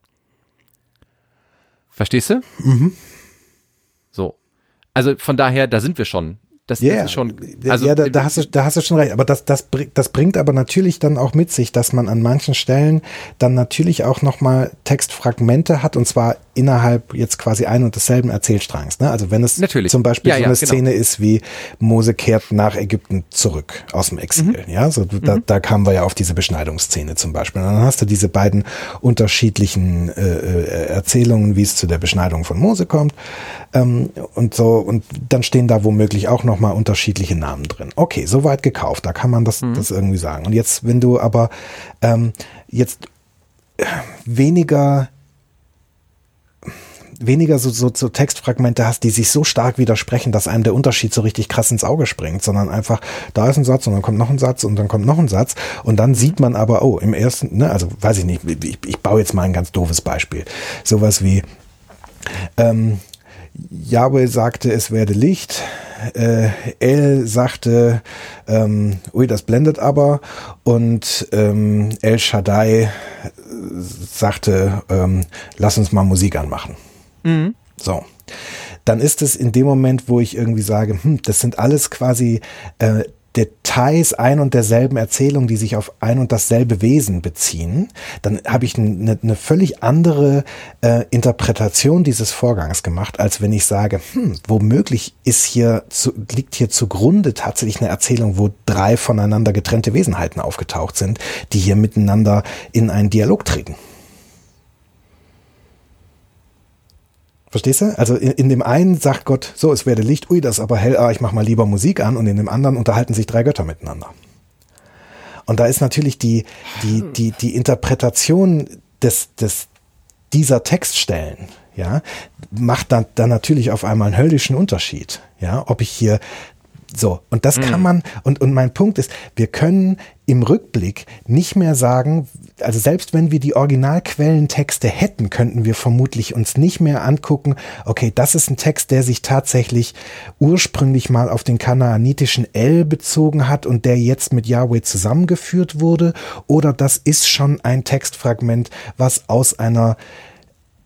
Verstehst du? Mhm. So. Also von daher, da sind wir schon. Das, yeah. ist schon. Also, ja, da, da, hast du, da hast du schon recht. Aber das, das, das bringt aber natürlich dann auch mit sich, dass man an manchen Stellen dann natürlich auch nochmal Textfragmente hat und zwar innerhalb jetzt quasi ein und desselben Erzählstrangs. Ne? Also wenn es Natürlich. zum Beispiel ja, so eine ja, genau. Szene ist wie Mose kehrt nach Ägypten zurück aus dem Exil. Mhm. Ja, so da, mhm. da kamen wir ja auf diese Beschneidungsszene zum Beispiel. Und dann hast du diese beiden unterschiedlichen äh, äh, Erzählungen, wie es zu der Beschneidung von Mose kommt. Ähm, und so, und dann stehen da womöglich auch nochmal unterschiedliche Namen drin. Okay, soweit gekauft, da kann man das, mhm. das irgendwie sagen. Und jetzt, wenn du aber ähm, jetzt weniger weniger so, so, so Textfragmente hast, die sich so stark widersprechen, dass einem der Unterschied so richtig krass ins Auge springt, sondern einfach, da ist ein Satz und dann kommt noch ein Satz und dann kommt noch ein Satz und dann sieht man aber, oh, im ersten, ne, also weiß ich nicht, ich, ich baue jetzt mal ein ganz doofes Beispiel. Sowas wie, Ähm, Yahweh sagte, es werde Licht. Äh, El sagte, ähm, ui, das blendet aber. Und ähm, El Shaddai sagte, ähm, lass uns mal Musik anmachen. Mhm. So. Dann ist es in dem Moment, wo ich irgendwie sage, hm, das sind alles quasi äh, Details ein und derselben Erzählung, die sich auf ein und dasselbe Wesen beziehen, dann habe ich eine, eine völlig andere äh, Interpretation dieses Vorgangs gemacht, als wenn ich sage, hm, womöglich ist hier zu, liegt hier zugrunde tatsächlich eine Erzählung, wo drei voneinander getrennte Wesenheiten aufgetaucht sind, die hier miteinander in einen Dialog treten. Verstehst du? Also in, in, dem einen sagt Gott, so, es werde Licht, ui, das ist aber hell, ah, ich mach mal lieber Musik an und in dem anderen unterhalten sich drei Götter miteinander. Und da ist natürlich die, die, die, die Interpretation des, des, dieser Textstellen, ja, macht dann, dann natürlich auf einmal einen höllischen Unterschied. Ja, ob ich hier so, und das kann mhm. man, und, und mein Punkt ist, wir können im Rückblick nicht mehr sagen, also selbst wenn wir die Originalquellentexte hätten, könnten wir vermutlich uns nicht mehr angucken, okay, das ist ein Text, der sich tatsächlich ursprünglich mal auf den kanaanitischen El bezogen hat und der jetzt mit Yahweh zusammengeführt wurde, oder das ist schon ein Textfragment, was aus einer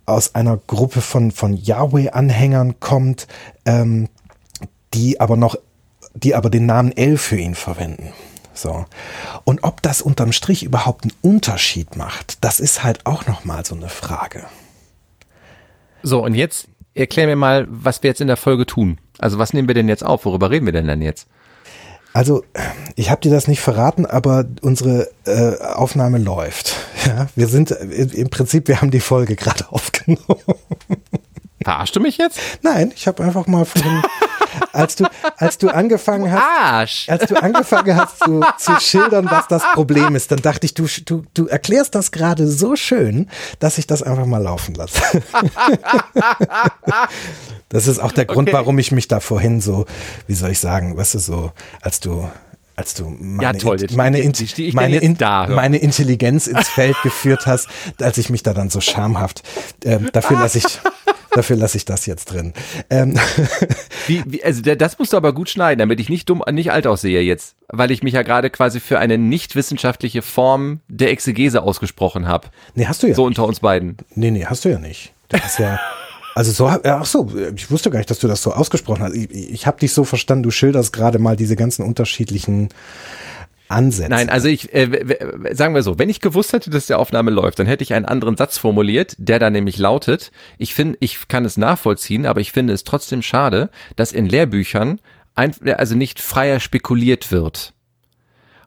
aus einer Gruppe von, von Yahweh-Anhängern kommt, ähm, die aber noch die aber den Namen L für ihn verwenden. So. Und ob das unterm Strich überhaupt einen Unterschied macht, das ist halt auch nochmal so eine Frage. So, und jetzt erklär mir mal, was wir jetzt in der Folge tun. Also was nehmen wir denn jetzt auf? Worüber reden wir denn dann jetzt? Also, ich habe dir das nicht verraten, aber unsere äh, Aufnahme läuft. Ja, wir sind äh, im Prinzip, wir haben die Folge gerade aufgenommen. Verarschst du mich jetzt? Nein, ich habe einfach mal vorhin als du, als du angefangen hast, Arsch. als du angefangen hast zu, zu schildern, was das Problem ist, dann dachte ich, du, du, du erklärst das gerade so schön, dass ich das einfach mal laufen lasse. das ist auch der Grund, okay. warum ich mich da vorhin so, wie soll ich sagen, weißt du, so, als du als du meine, ja, toll, meine, in, meine, in, da, meine Intelligenz ins Feld geführt hast, als ich mich da dann so schamhaft, äh, dafür lasse ich, dafür lasse ich das jetzt drin. Ähm. Wie, wie, also das musst du aber gut schneiden, damit ich nicht dumm, nicht alt aussehe jetzt, weil ich mich ja gerade quasi für eine nicht wissenschaftliche Form der Exegese ausgesprochen habe. Nee, hast du ja. So nicht. unter uns beiden. Nee, nee, hast du ja nicht. Das ist ja, also so, ach so, ich wusste gar nicht, dass du das so ausgesprochen hast. Ich, ich habe dich so verstanden, du schilderst gerade mal diese ganzen unterschiedlichen Ansätze. Nein, also ich, äh, sagen wir so, wenn ich gewusst hätte, dass die Aufnahme läuft, dann hätte ich einen anderen Satz formuliert, der da nämlich lautet, ich finde, ich kann es nachvollziehen, aber ich finde es trotzdem schade, dass in Lehrbüchern ein, also nicht freier spekuliert wird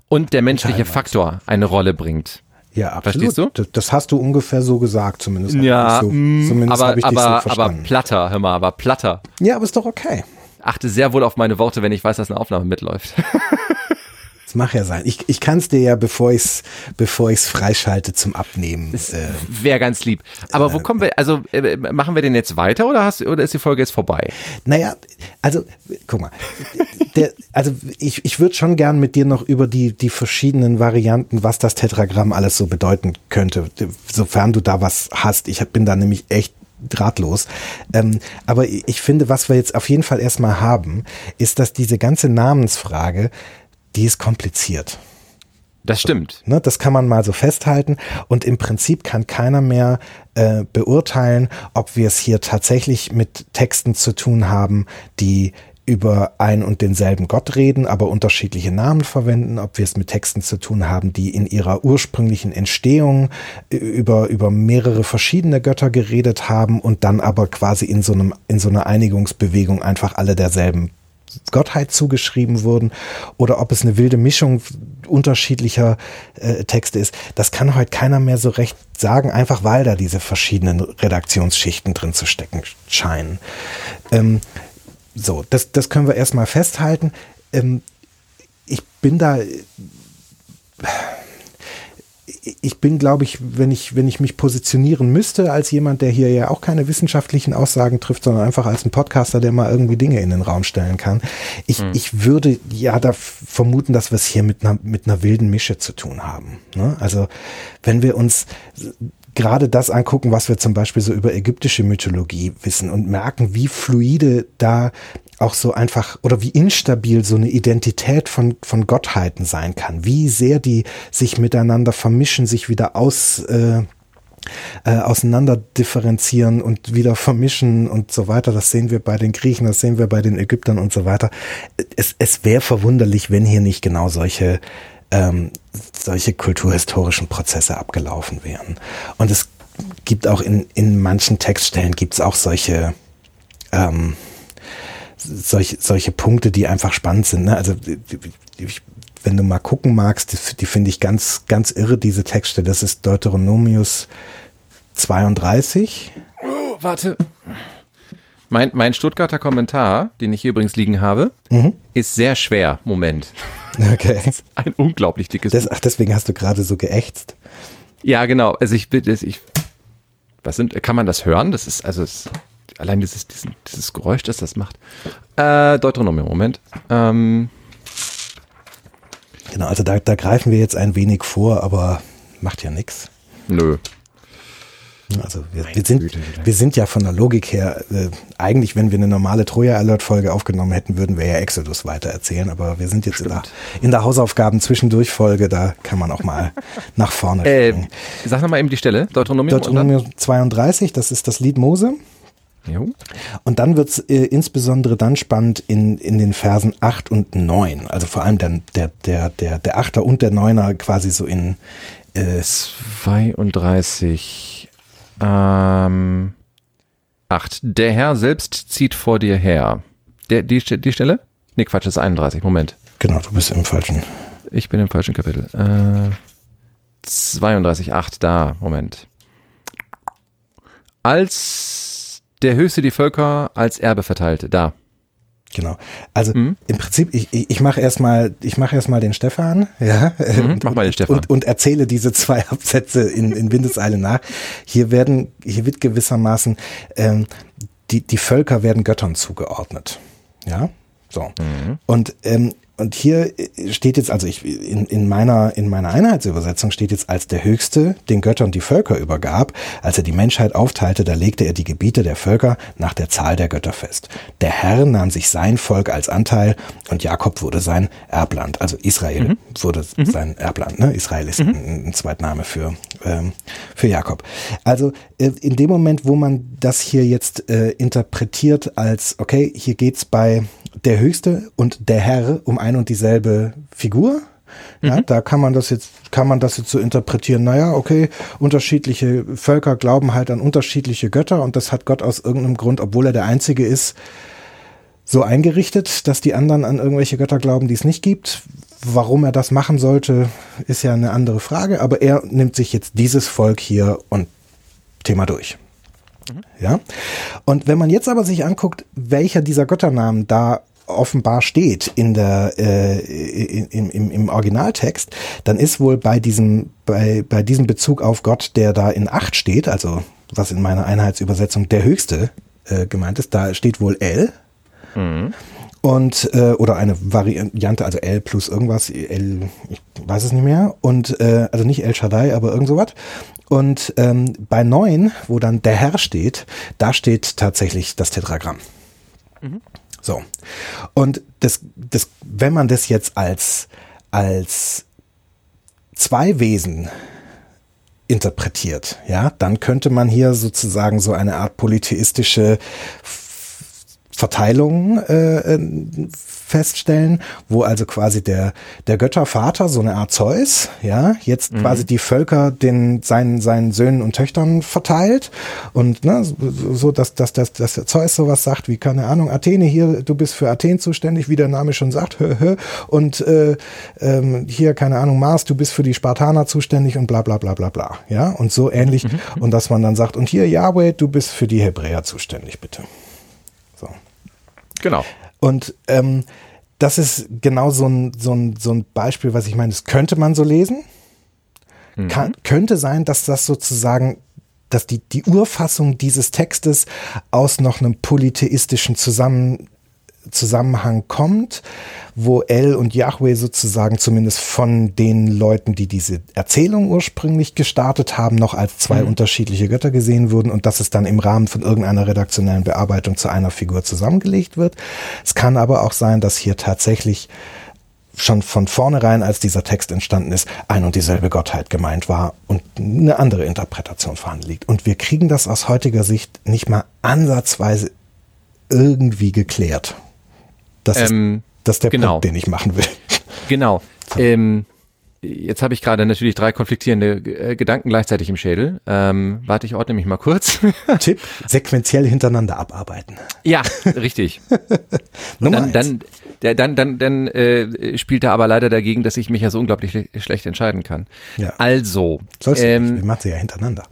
und der menschliche Faktor eine Rolle bringt. Ja, absolut. Verstehst du? Das hast du ungefähr so gesagt, zumindest. Ja, so, mm, zumindest aber, ich aber, so aber platter, hör mal, aber platter. Ja, aber ist doch okay. Achte sehr wohl auf meine Worte, wenn ich weiß, dass eine Aufnahme mitläuft. Das mag ja sein. Ich, ich kann es dir ja, bevor ich es bevor ich's freischalte, zum Abnehmen. Äh, Wäre ganz lieb. Aber äh, wo kommen wir, also äh, machen wir den jetzt weiter oder, hast, oder ist die Folge jetzt vorbei? Naja, also guck mal. der, also ich, ich würde schon gern mit dir noch über die, die verschiedenen Varianten, was das Tetragramm alles so bedeuten könnte, sofern du da was hast. Ich bin da nämlich echt drahtlos. Ähm, aber ich finde, was wir jetzt auf jeden Fall erstmal haben, ist, dass diese ganze Namensfrage die ist kompliziert. Das stimmt. Ne, das kann man mal so festhalten. Und im Prinzip kann keiner mehr äh, beurteilen, ob wir es hier tatsächlich mit Texten zu tun haben, die über ein und denselben Gott reden, aber unterschiedliche Namen verwenden, ob wir es mit Texten zu tun haben, die in ihrer ursprünglichen Entstehung äh, über, über mehrere verschiedene Götter geredet haben und dann aber quasi in so einem, in so einer Einigungsbewegung einfach alle derselben Gottheit zugeschrieben wurden oder ob es eine wilde Mischung unterschiedlicher äh, Texte ist, das kann heute keiner mehr so recht sagen, einfach weil da diese verschiedenen Redaktionsschichten drin zu stecken scheinen. Ähm, so, das, das können wir erstmal festhalten. Ähm, ich bin da ich bin, glaube ich, wenn ich, wenn ich mich positionieren müsste als jemand, der hier ja auch keine wissenschaftlichen Aussagen trifft, sondern einfach als ein Podcaster, der mal irgendwie Dinge in den Raum stellen kann. Ich, mhm. ich würde ja da vermuten, dass wir es hier mit einer, mit einer wilden Mische zu tun haben. Ne? Also wenn wir uns gerade das angucken, was wir zum Beispiel so über ägyptische Mythologie wissen und merken, wie fluide da auch so einfach oder wie instabil so eine Identität von, von Gottheiten sein kann, wie sehr die sich miteinander vermischen, sich wieder aus, äh, äh, auseinander differenzieren und wieder vermischen und so weiter. Das sehen wir bei den Griechen, das sehen wir bei den Ägyptern und so weiter. Es, es wäre verwunderlich, wenn hier nicht genau solche ähm, solche kulturhistorischen Prozesse abgelaufen wären. Und es gibt auch in, in manchen Textstellen gibt es auch solche, ähm, solche, solche Punkte, die einfach spannend sind. Ne? Also ich, wenn du mal gucken magst, die, die finde ich ganz, ganz irre, diese Textstelle. Das ist Deuteronomius 32. Oh, warte. Mein, mein Stuttgarter Kommentar, den ich hier übrigens liegen habe, mhm. ist sehr schwer. Moment. Okay. ein unglaublich dickes das, Ach, deswegen hast du gerade so geächtzt. Ja, genau. Also ich, ich was sind, kann man das hören? Das ist, also es, allein dieses, dieses, dieses Geräusch, das das macht. Äh, Deuteronomium, Moment. Ähm. Genau, also da, da greifen wir jetzt ein wenig vor, aber macht ja nichts. Nö. Also wir, wir, sind, wir sind ja von der Logik her, äh, eigentlich, wenn wir eine normale Troja-Alert-Folge aufgenommen hätten, würden wir ja Exodus weiter erzählen, aber wir sind jetzt in der, in der Hausaufgaben-Zwischendurch-Folge, da kann man auch mal nach vorne äh, Sag nochmal eben die Stelle, Deuteronomium. Deuteronomium 32, das ist das Lied Mose. Jo. Und dann wird's äh, insbesondere dann spannend in, in den Versen 8 und 9. Also vor allem der, der, der, der, der Achter und der Neuner quasi so in äh, 32 ähm, 8. Der Herr selbst zieht vor dir her. Der, die, die Stelle? Nee, Quatsch, das ist 31. Moment. Genau, du bist im falschen. Ich bin im falschen Kapitel. Äh, 32, 8, da. Moment. Als der Höchste die Völker als Erbe verteilte. Da. Genau. Also mhm. im Prinzip, ich, ich mache erstmal, ich mache erstmal den Stefan, ja, mhm, mach mal den Stefan. Und, und erzähle diese zwei Absätze in, in Windeseile nach. Hier werden, hier wird gewissermaßen ähm, die die Völker werden Göttern zugeordnet, ja, so. Mhm. Und ähm, und hier äh, steht jetzt, also ich, in, in, meiner, in meiner Einheitsübersetzung steht jetzt, als der Höchste den Göttern die Völker übergab, als er die Menschheit aufteilte, da legte er die Gebiete der Völker nach der Zahl der Götter fest. Der Herr nahm sich sein Volk als Anteil und Jakob wurde sein Erbland. Also Israel mhm. wurde mhm. sein Erbland. Ne? Israel ist mhm. ein, ein Zweitname für, ähm, für Jakob. Also äh, in dem Moment, wo man das hier jetzt äh, interpretiert als, okay, hier geht's bei der Höchste und der Herr um ein und dieselbe Figur. Ja, mhm. da kann man das jetzt, kann man das jetzt so interpretieren. Naja, okay, unterschiedliche Völker glauben halt an unterschiedliche Götter und das hat Gott aus irgendeinem Grund, obwohl er der Einzige ist, so eingerichtet, dass die anderen an irgendwelche Götter glauben, die es nicht gibt. Warum er das machen sollte, ist ja eine andere Frage, aber er nimmt sich jetzt dieses Volk hier und Thema durch. Ja. Und wenn man jetzt aber sich anguckt, welcher dieser Götternamen da offenbar steht in der äh, in, im, im Originaltext, dann ist wohl bei diesem bei bei diesem Bezug auf Gott, der da in acht steht, also was in meiner Einheitsübersetzung der höchste äh, gemeint ist, da steht wohl L. Mhm. Und äh, oder eine Variante, also L plus irgendwas, L, ich weiß es nicht mehr. Und äh, also nicht El Shaddai, aber irgend sowas. Und ähm, bei neun, wo dann der Herr steht, da steht tatsächlich das Tetragramm. Mhm. So. Und das, das, wenn man das jetzt als, als zwei Wesen interpretiert, ja, dann könnte man hier sozusagen so eine Art polytheistische Verteilung äh, feststellen, wo also quasi der, der Göttervater, so eine Art Zeus, ja, jetzt mhm. quasi die Völker den, seinen, seinen Söhnen und Töchtern verteilt und ne, so, dass, dass, dass, dass der Zeus sowas sagt wie, keine Ahnung, Athene hier, du bist für Athen zuständig, wie der Name schon sagt, hö, hö, und äh, ähm, hier, keine Ahnung, Mars, du bist für die Spartaner zuständig und bla bla bla bla bla, ja, und so ähnlich mhm. und dass man dann sagt, und hier, Yahweh, du bist für die Hebräer zuständig, bitte. Genau. Und ähm, das ist genau so ein, so, ein, so ein Beispiel, was ich meine, das könnte man so lesen. Mhm. Kann, könnte sein, dass das sozusagen, dass die, die Urfassung dieses Textes aus noch einem polytheistischen Zusammenhang Zusammenhang kommt, wo El und Yahweh sozusagen zumindest von den Leuten, die diese Erzählung ursprünglich gestartet haben, noch als zwei mhm. unterschiedliche Götter gesehen wurden und dass es dann im Rahmen von irgendeiner redaktionellen Bearbeitung zu einer Figur zusammengelegt wird. Es kann aber auch sein, dass hier tatsächlich schon von vornherein, als dieser Text entstanden ist, ein und dieselbe Gottheit gemeint war und eine andere Interpretation vorhanden liegt. Und wir kriegen das aus heutiger Sicht nicht mal ansatzweise irgendwie geklärt. Das, ähm, ist, das ist der genau. Punkt, den ich machen will. Genau. Ähm, jetzt habe ich gerade natürlich drei konfliktierende äh, Gedanken gleichzeitig im Schädel. Ähm, warte, ich ordne mich mal kurz. Tipp, sequenziell hintereinander abarbeiten. Ja, richtig. Nummer dann, dann, dann, dann, dann äh, spielt er aber leider dagegen, dass ich mich ja so unglaublich schle schlecht entscheiden kann. Ja. Also. Sollst ähm, du, wir machen sie ja hintereinander.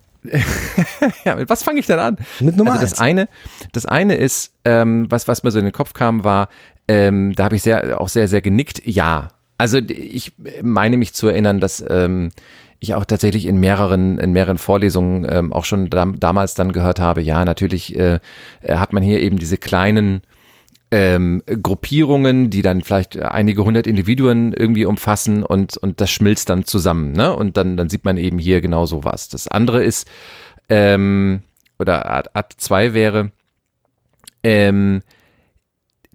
ja, mit was fange ich denn an? Mit Nummer also das eins. eine, das eine ist, ähm, was was mir so in den Kopf kam, war, ähm, da habe ich sehr auch sehr sehr genickt. Ja, also ich meine mich zu erinnern, dass ähm, ich auch tatsächlich in mehreren in mehreren Vorlesungen ähm, auch schon dam damals dann gehört habe. Ja, natürlich äh, hat man hier eben diese kleinen ähm, Gruppierungen, die dann vielleicht einige hundert Individuen irgendwie umfassen und, und das schmilzt dann zusammen, ne? Und dann, dann sieht man eben hier genau sowas. Das andere ist, ähm, oder Art, Art 2 wäre, ähm,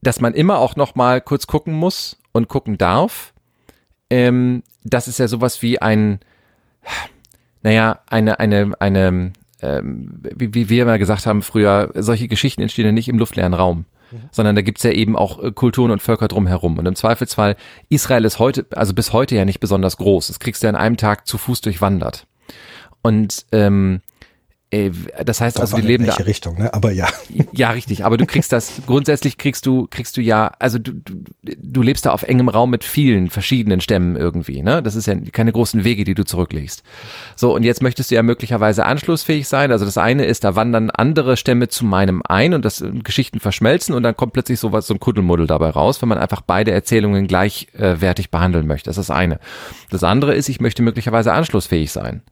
dass man immer auch noch mal kurz gucken muss und gucken darf. Ähm, das ist ja sowas wie ein, naja, eine, eine, eine, ähm, wie, wie wir immer gesagt haben früher, solche Geschichten entstehen ja nicht im luftleeren Raum sondern da gibt's ja eben auch äh, Kulturen und Völker drumherum. Und im Zweifelsfall, Israel ist heute, also bis heute ja nicht besonders groß. Das kriegst du ja in einem Tag zu Fuß durchwandert. Und ähm, äh, das heißt also, die leben in welche da. Richtung, ne? Aber ja. Ja, richtig. Aber du kriegst das, grundsätzlich kriegst du, kriegst du ja, also du, du, du lebst da auf engem Raum mit vielen verschiedenen Stämmen irgendwie, ne? Das ist ja keine großen Wege, die du zurücklegst. So, und jetzt möchtest du ja möglicherweise anschlussfähig sein. Also das eine ist, da wandern andere Stämme zu meinem ein und das Geschichten verschmelzen und dann kommt plötzlich sowas, so ein Kuddelmuddel dabei raus, wenn man einfach beide Erzählungen gleichwertig behandeln möchte. Das ist das eine. Das andere ist, ich möchte möglicherweise anschlussfähig sein.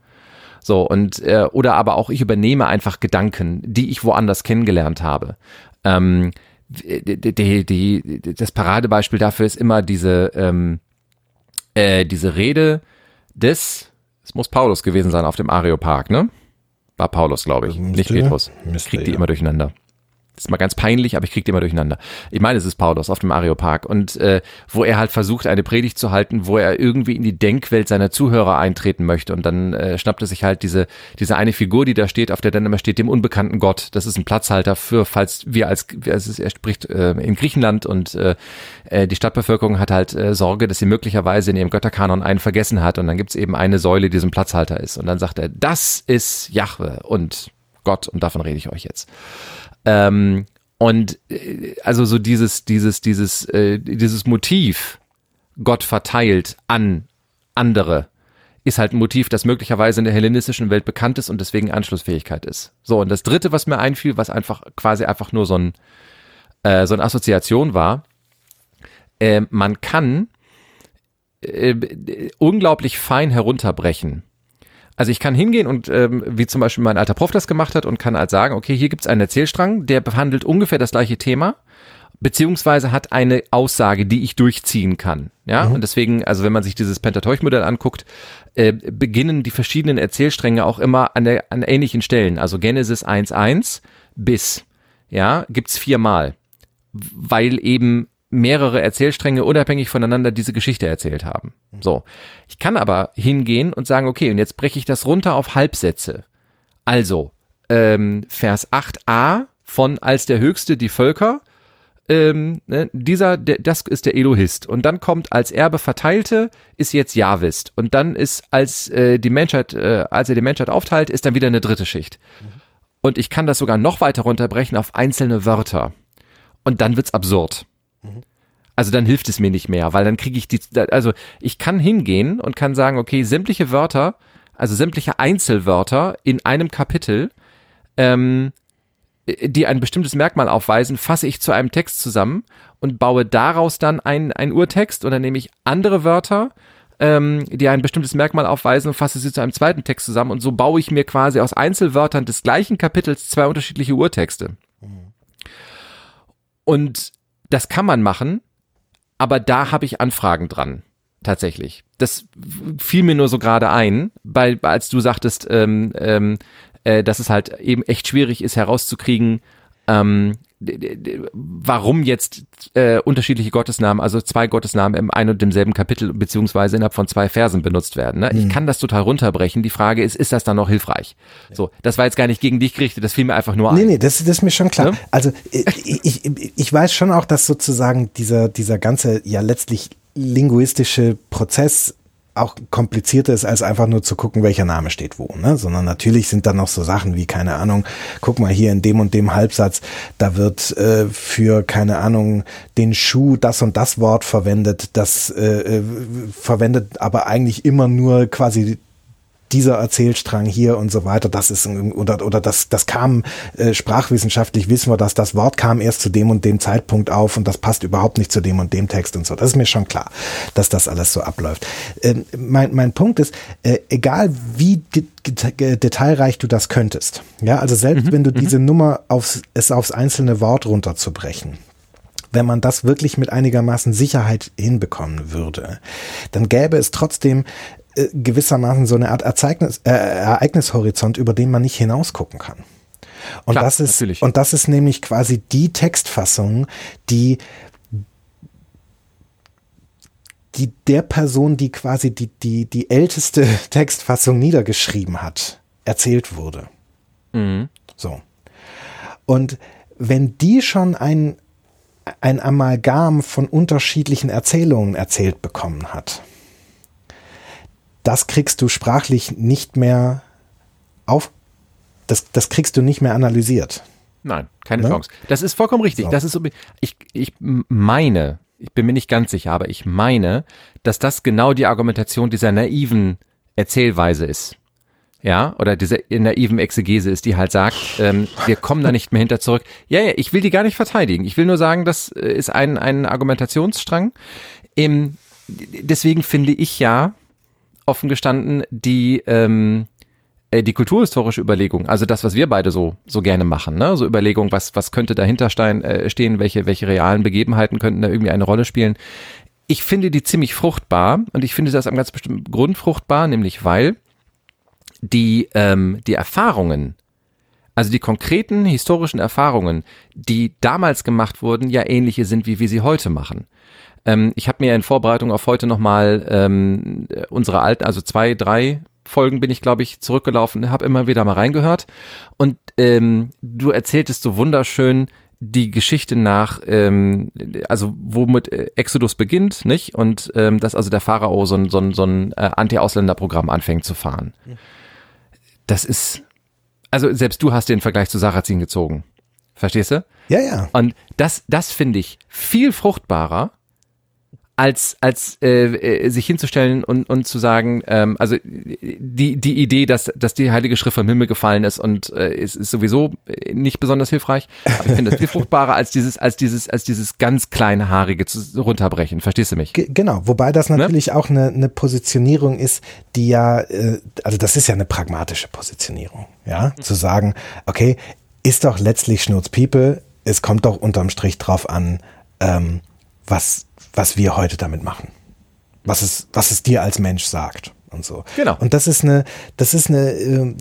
So, und äh, oder aber auch ich übernehme einfach Gedanken, die ich woanders kennengelernt habe. Ähm, die, die, die, das Paradebeispiel dafür ist immer diese, ähm, äh, diese Rede des, es muss Paulus gewesen sein auf dem Areopag, ne? War Paulus, glaube ich, nicht Petrus. Ich krieg die ja. immer durcheinander. Ist mal ganz peinlich, aber ich kriege die immer durcheinander. Ich meine, es ist Paulus auf dem Areopag und äh, wo er halt versucht, eine Predigt zu halten, wo er irgendwie in die Denkwelt seiner Zuhörer eintreten möchte und dann äh, schnappt er sich halt diese diese eine Figur, die da steht, auf der dann immer steht, dem unbekannten Gott. Das ist ein Platzhalter für, falls wir als, als er spricht äh, in Griechenland und äh, äh, die Stadtbevölkerung hat halt äh, Sorge, dass sie möglicherweise in ihrem Götterkanon einen vergessen hat und dann gibt's eben eine Säule, die so ein Platzhalter ist und dann sagt er, das ist Jahwe und Gott und davon rede ich euch jetzt. Ähm, und äh, also so dieses, dieses, dieses, äh, dieses Motiv, Gott verteilt an andere, ist halt ein Motiv, das möglicherweise in der hellenistischen Welt bekannt ist und deswegen Anschlussfähigkeit ist. So, und das dritte, was mir einfiel, was einfach quasi einfach nur so ein, äh, so eine Assoziation war, äh, man kann äh, unglaublich fein herunterbrechen also ich kann hingehen und ähm, wie zum Beispiel mein alter Prof das gemacht hat und kann halt sagen, okay, hier gibt's einen Erzählstrang, der behandelt ungefähr das gleiche Thema beziehungsweise hat eine Aussage, die ich durchziehen kann. Ja, mhm. und deswegen, also wenn man sich dieses Pentateuch-Modell anguckt, äh, beginnen die verschiedenen Erzählstränge auch immer an, der, an ähnlichen Stellen. Also Genesis 1.1 bis, ja, gibt's viermal, weil eben mehrere Erzählstränge unabhängig voneinander diese Geschichte erzählt haben. So. Ich kann aber hingehen und sagen, okay, und jetzt breche ich das runter auf Halbsätze. Also, ähm, Vers 8a von als der Höchste die Völker, ähm, ne, dieser, der, das ist der Elohist. Und dann kommt als Erbe verteilte, ist jetzt Javist. Und dann ist, als äh, die Menschheit, äh, als er die Menschheit aufteilt, ist dann wieder eine dritte Schicht. Mhm. Und ich kann das sogar noch weiter runterbrechen auf einzelne Wörter. Und dann wird's absurd. Also dann hilft es mir nicht mehr, weil dann kriege ich die, also ich kann hingehen und kann sagen, okay, sämtliche Wörter, also sämtliche Einzelwörter in einem Kapitel, ähm, die ein bestimmtes Merkmal aufweisen, fasse ich zu einem Text zusammen und baue daraus dann einen, einen Urtext und dann nehme ich andere Wörter, ähm, die ein bestimmtes Merkmal aufweisen und fasse sie zu einem zweiten Text zusammen und so baue ich mir quasi aus Einzelwörtern des gleichen Kapitels zwei unterschiedliche Urtexte. Mhm. Und das kann man machen, aber da habe ich Anfragen dran tatsächlich. Das fiel mir nur so gerade ein, weil als du sagtest, ähm, ähm, äh, dass es halt eben echt schwierig ist herauszukriegen, ähm, warum jetzt äh, unterschiedliche Gottesnamen, also zwei Gottesnamen im ein und demselben Kapitel beziehungsweise innerhalb von zwei Versen benutzt werden. Ne? Mhm. Ich kann das total runterbrechen. Die Frage ist, ist das dann noch hilfreich? So, das war jetzt gar nicht gegen dich gerichtet, das fiel mir einfach nur ein. Nee, nee, das, das ist mir schon klar. Ja? Also ich, ich, ich weiß schon auch, dass sozusagen dieser, dieser ganze ja letztlich linguistische Prozess auch komplizierter ist, als einfach nur zu gucken, welcher Name steht wo, ne? Sondern natürlich sind da noch so Sachen wie, keine Ahnung, guck mal hier in dem und dem Halbsatz, da wird äh, für, keine Ahnung, den Schuh das und das Wort verwendet, das äh, äh verwendet aber eigentlich immer nur quasi dieser Erzählstrang hier und so weiter, das ist oder oder das das kam äh, sprachwissenschaftlich wissen wir, dass das Wort kam erst zu dem und dem Zeitpunkt auf und das passt überhaupt nicht zu dem und dem Text und so. Das ist mir schon klar, dass das alles so abläuft. Ähm, mein mein Punkt ist, äh, egal wie detailreich du das könntest, ja, also selbst mhm, wenn du mhm. diese Nummer aufs es aufs einzelne Wort runterzubrechen, wenn man das wirklich mit einigermaßen Sicherheit hinbekommen würde, dann gäbe es trotzdem äh, gewissermaßen so eine Art Ereignis, äh, Ereignishorizont, über den man nicht hinausgucken kann. Und Klar, das ist natürlich. und das ist nämlich quasi die Textfassung, die die der Person, die quasi die die die älteste Textfassung niedergeschrieben hat, erzählt wurde. Mhm. So. Und wenn die schon ein ein Amalgam von unterschiedlichen Erzählungen erzählt bekommen hat, das kriegst du sprachlich nicht mehr auf, das, das kriegst du nicht mehr analysiert. Nein, keine ne? Chance. Das ist vollkommen richtig. So. Das ist so, ich, ich meine, ich bin mir nicht ganz sicher, aber ich meine, dass das genau die Argumentation dieser naiven Erzählweise ist. Ja, oder diese naiven Exegese ist, die halt sagt, ähm, wir kommen da nicht mehr hinter zurück. Ja, ja, ich will die gar nicht verteidigen. Ich will nur sagen, das äh, ist ein, ein Argumentationsstrang. Im, deswegen finde ich ja, offen gestanden die ähm, äh, die kulturhistorische Überlegung, also das, was wir beide so so gerne machen, ne, so Überlegung, was was könnte dahinter stein, äh, stehen, welche welche realen Begebenheiten könnten da irgendwie eine Rolle spielen. Ich finde die ziemlich fruchtbar und ich finde das am ganz bestimmten Grund fruchtbar, nämlich weil die ähm, die Erfahrungen also die konkreten historischen Erfahrungen, die damals gemacht wurden, ja ähnliche sind, wie wir sie heute machen. Ähm, ich habe mir in Vorbereitung auf heute nochmal ähm, unsere alten, also zwei, drei Folgen bin ich, glaube ich, zurückgelaufen, habe immer wieder mal reingehört. Und ähm, du erzähltest so wunderschön die Geschichte nach, ähm, also womit Exodus beginnt, nicht? Und ähm, dass also der Pharao so ein, so ein, so ein äh, Anti-Ausländer-Programm anfängt zu fahren. Das ist, also selbst du hast den Vergleich zu Sarrazin gezogen. Verstehst du? Ja, ja. Und das, das finde ich viel fruchtbarer als als äh, äh, sich hinzustellen und und zu sagen, ähm, also die die Idee, dass dass die Heilige Schrift vom Himmel gefallen ist und äh, ist, ist sowieso nicht besonders hilfreich. Aber ich finde das viel fruchtbarer als dieses als dieses als dieses ganz kleine haarige zu, runterbrechen. Verstehst du mich? G genau, wobei das ne? natürlich ne? auch eine, eine Positionierung ist, die ja, äh, also das ist ja eine pragmatische Positionierung, ja, mhm. zu sagen, okay, ist doch letztlich Schnurzpiepe, es kommt doch unterm Strich drauf an, ähm, was was wir heute damit machen. Was es, was es dir als Mensch sagt und so. Genau. Und das ist eine, das ist eine, äh,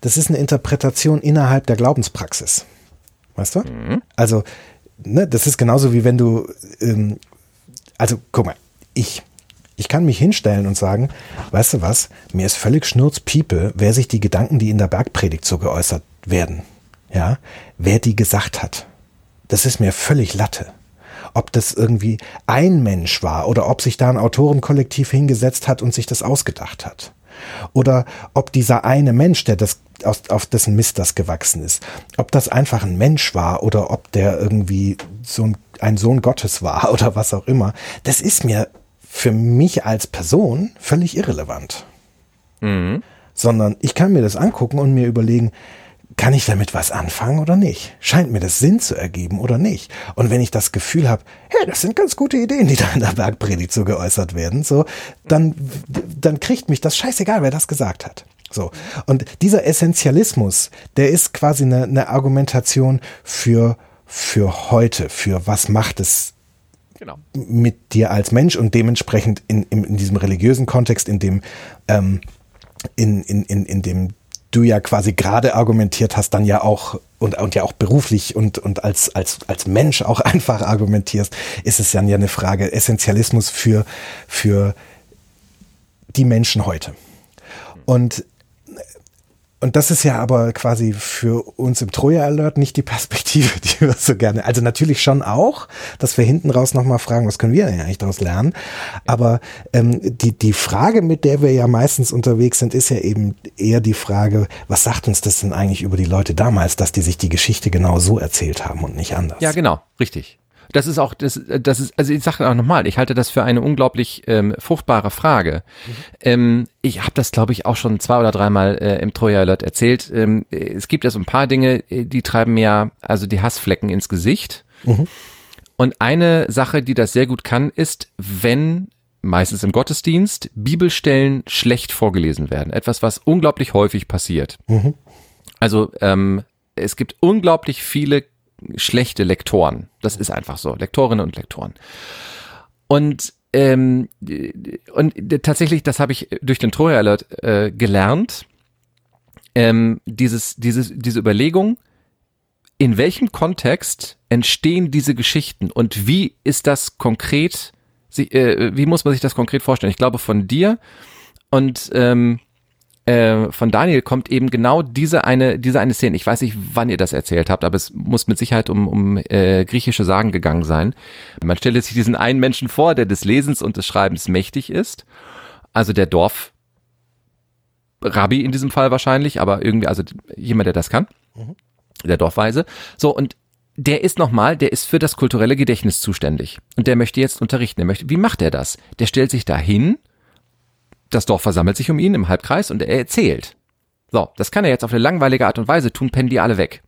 das ist eine Interpretation innerhalb der Glaubenspraxis. Weißt du? Mhm. Also, ne, das ist genauso wie wenn du, ähm, also guck mal, ich, ich kann mich hinstellen und sagen, weißt du was, mir ist völlig schnurzpiepe, wer sich die Gedanken, die in der Bergpredigt so geäußert werden, ja, wer die gesagt hat. Das ist mir völlig Latte ob das irgendwie ein Mensch war oder ob sich da ein Autorenkollektiv hingesetzt hat und sich das ausgedacht hat. Oder ob dieser eine Mensch, der das auf dessen Mist das gewachsen ist, ob das einfach ein Mensch war oder ob der irgendwie so ein, ein Sohn Gottes war oder was auch immer, das ist mir für mich als Person völlig irrelevant. Mhm. Sondern ich kann mir das angucken und mir überlegen, kann ich damit was anfangen oder nicht? Scheint mir das Sinn zu ergeben oder nicht? Und wenn ich das Gefühl habe, hey, das sind ganz gute Ideen, die da in der Bergpredigt so geäußert werden, so, dann, dann kriegt mich das scheißegal, wer das gesagt hat. So. Und dieser Essentialismus, der ist quasi eine, eine Argumentation für für heute, für was macht es Genau. mit dir als Mensch und dementsprechend in, in, in diesem religiösen Kontext, in dem, ähm, in, in, in, in dem du ja quasi gerade argumentiert hast, dann ja auch und, und ja auch beruflich und, und als, als, als Mensch auch einfach argumentierst, ist es dann ja eine Frage Essentialismus für, für die Menschen heute. Und und das ist ja aber quasi für uns im Troja Alert nicht die Perspektive, die wir so gerne. Also natürlich schon auch, dass wir hinten raus nochmal fragen, was können wir denn eigentlich daraus lernen? Aber ähm, die, die Frage, mit der wir ja meistens unterwegs sind, ist ja eben eher die Frage, was sagt uns das denn eigentlich über die Leute damals, dass die sich die Geschichte genau so erzählt haben und nicht anders? Ja, genau, richtig. Das ist auch, das, das ist, also ich sage auch nochmal, ich halte das für eine unglaublich ähm, fruchtbare Frage. Mhm. Ähm, ich habe das, glaube ich, auch schon zwei oder dreimal äh, im Troja Alert erzählt. Ähm, es gibt ja so ein paar Dinge, äh, die treiben mir also die Hassflecken ins Gesicht. Mhm. Und eine Sache, die das sehr gut kann, ist, wenn meistens im Gottesdienst Bibelstellen schlecht vorgelesen werden. Etwas, was unglaublich häufig passiert. Mhm. Also ähm, es gibt unglaublich viele schlechte Lektoren. Das ist einfach so. Lektorinnen und Lektoren. Und ähm, und tatsächlich, das habe ich durch den Troja Alert äh, gelernt. Ähm, dieses, dieses, diese Überlegung, in welchem Kontext entstehen diese Geschichten und wie ist das konkret, äh, wie muss man sich das konkret vorstellen? Ich glaube von dir und ähm, äh, von Daniel kommt eben genau diese eine, diese eine Szene. Ich weiß nicht, wann ihr das erzählt habt, aber es muss mit Sicherheit um, um äh, griechische Sagen gegangen sein. Man stelle sich diesen einen Menschen vor, der des Lesens und des Schreibens mächtig ist. Also der Dorf Rabbi in diesem Fall wahrscheinlich, aber irgendwie, also jemand, der das kann. Mhm. Der Dorfweise. So, und der ist nochmal, der ist für das kulturelle Gedächtnis zuständig. Und der möchte jetzt unterrichten. Er möchte, wie macht er das? Der stellt sich da hin das Dorf versammelt sich um ihn im Halbkreis und er erzählt. So, das kann er jetzt auf eine langweilige Art und Weise tun, pennen die alle weg.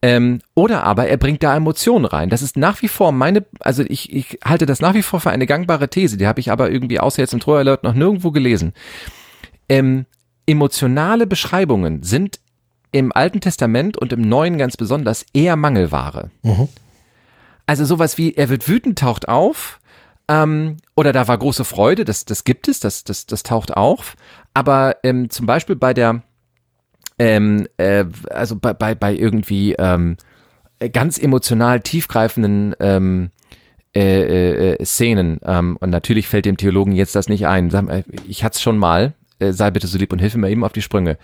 Ähm, oder aber er bringt da Emotionen rein. Das ist nach wie vor meine, also ich, ich halte das nach wie vor für eine gangbare These, die habe ich aber irgendwie außer jetzt im Troy Alert noch nirgendwo gelesen. Ähm, emotionale Beschreibungen sind im Alten Testament und im Neuen ganz besonders eher Mangelware. Mhm. Also sowas wie, er wird wütend, taucht auf, ähm, oder da war große Freude, das, das gibt es, das, das, das taucht auf. Aber ähm, zum Beispiel bei der, ähm, äh, also bei, bei, bei irgendwie ähm, ganz emotional tiefgreifenden ähm, äh, äh, äh Szenen, ähm, und natürlich fällt dem Theologen jetzt das nicht ein, ich hatte es schon mal, äh, sei bitte so lieb und hilf mir eben auf die Sprünge.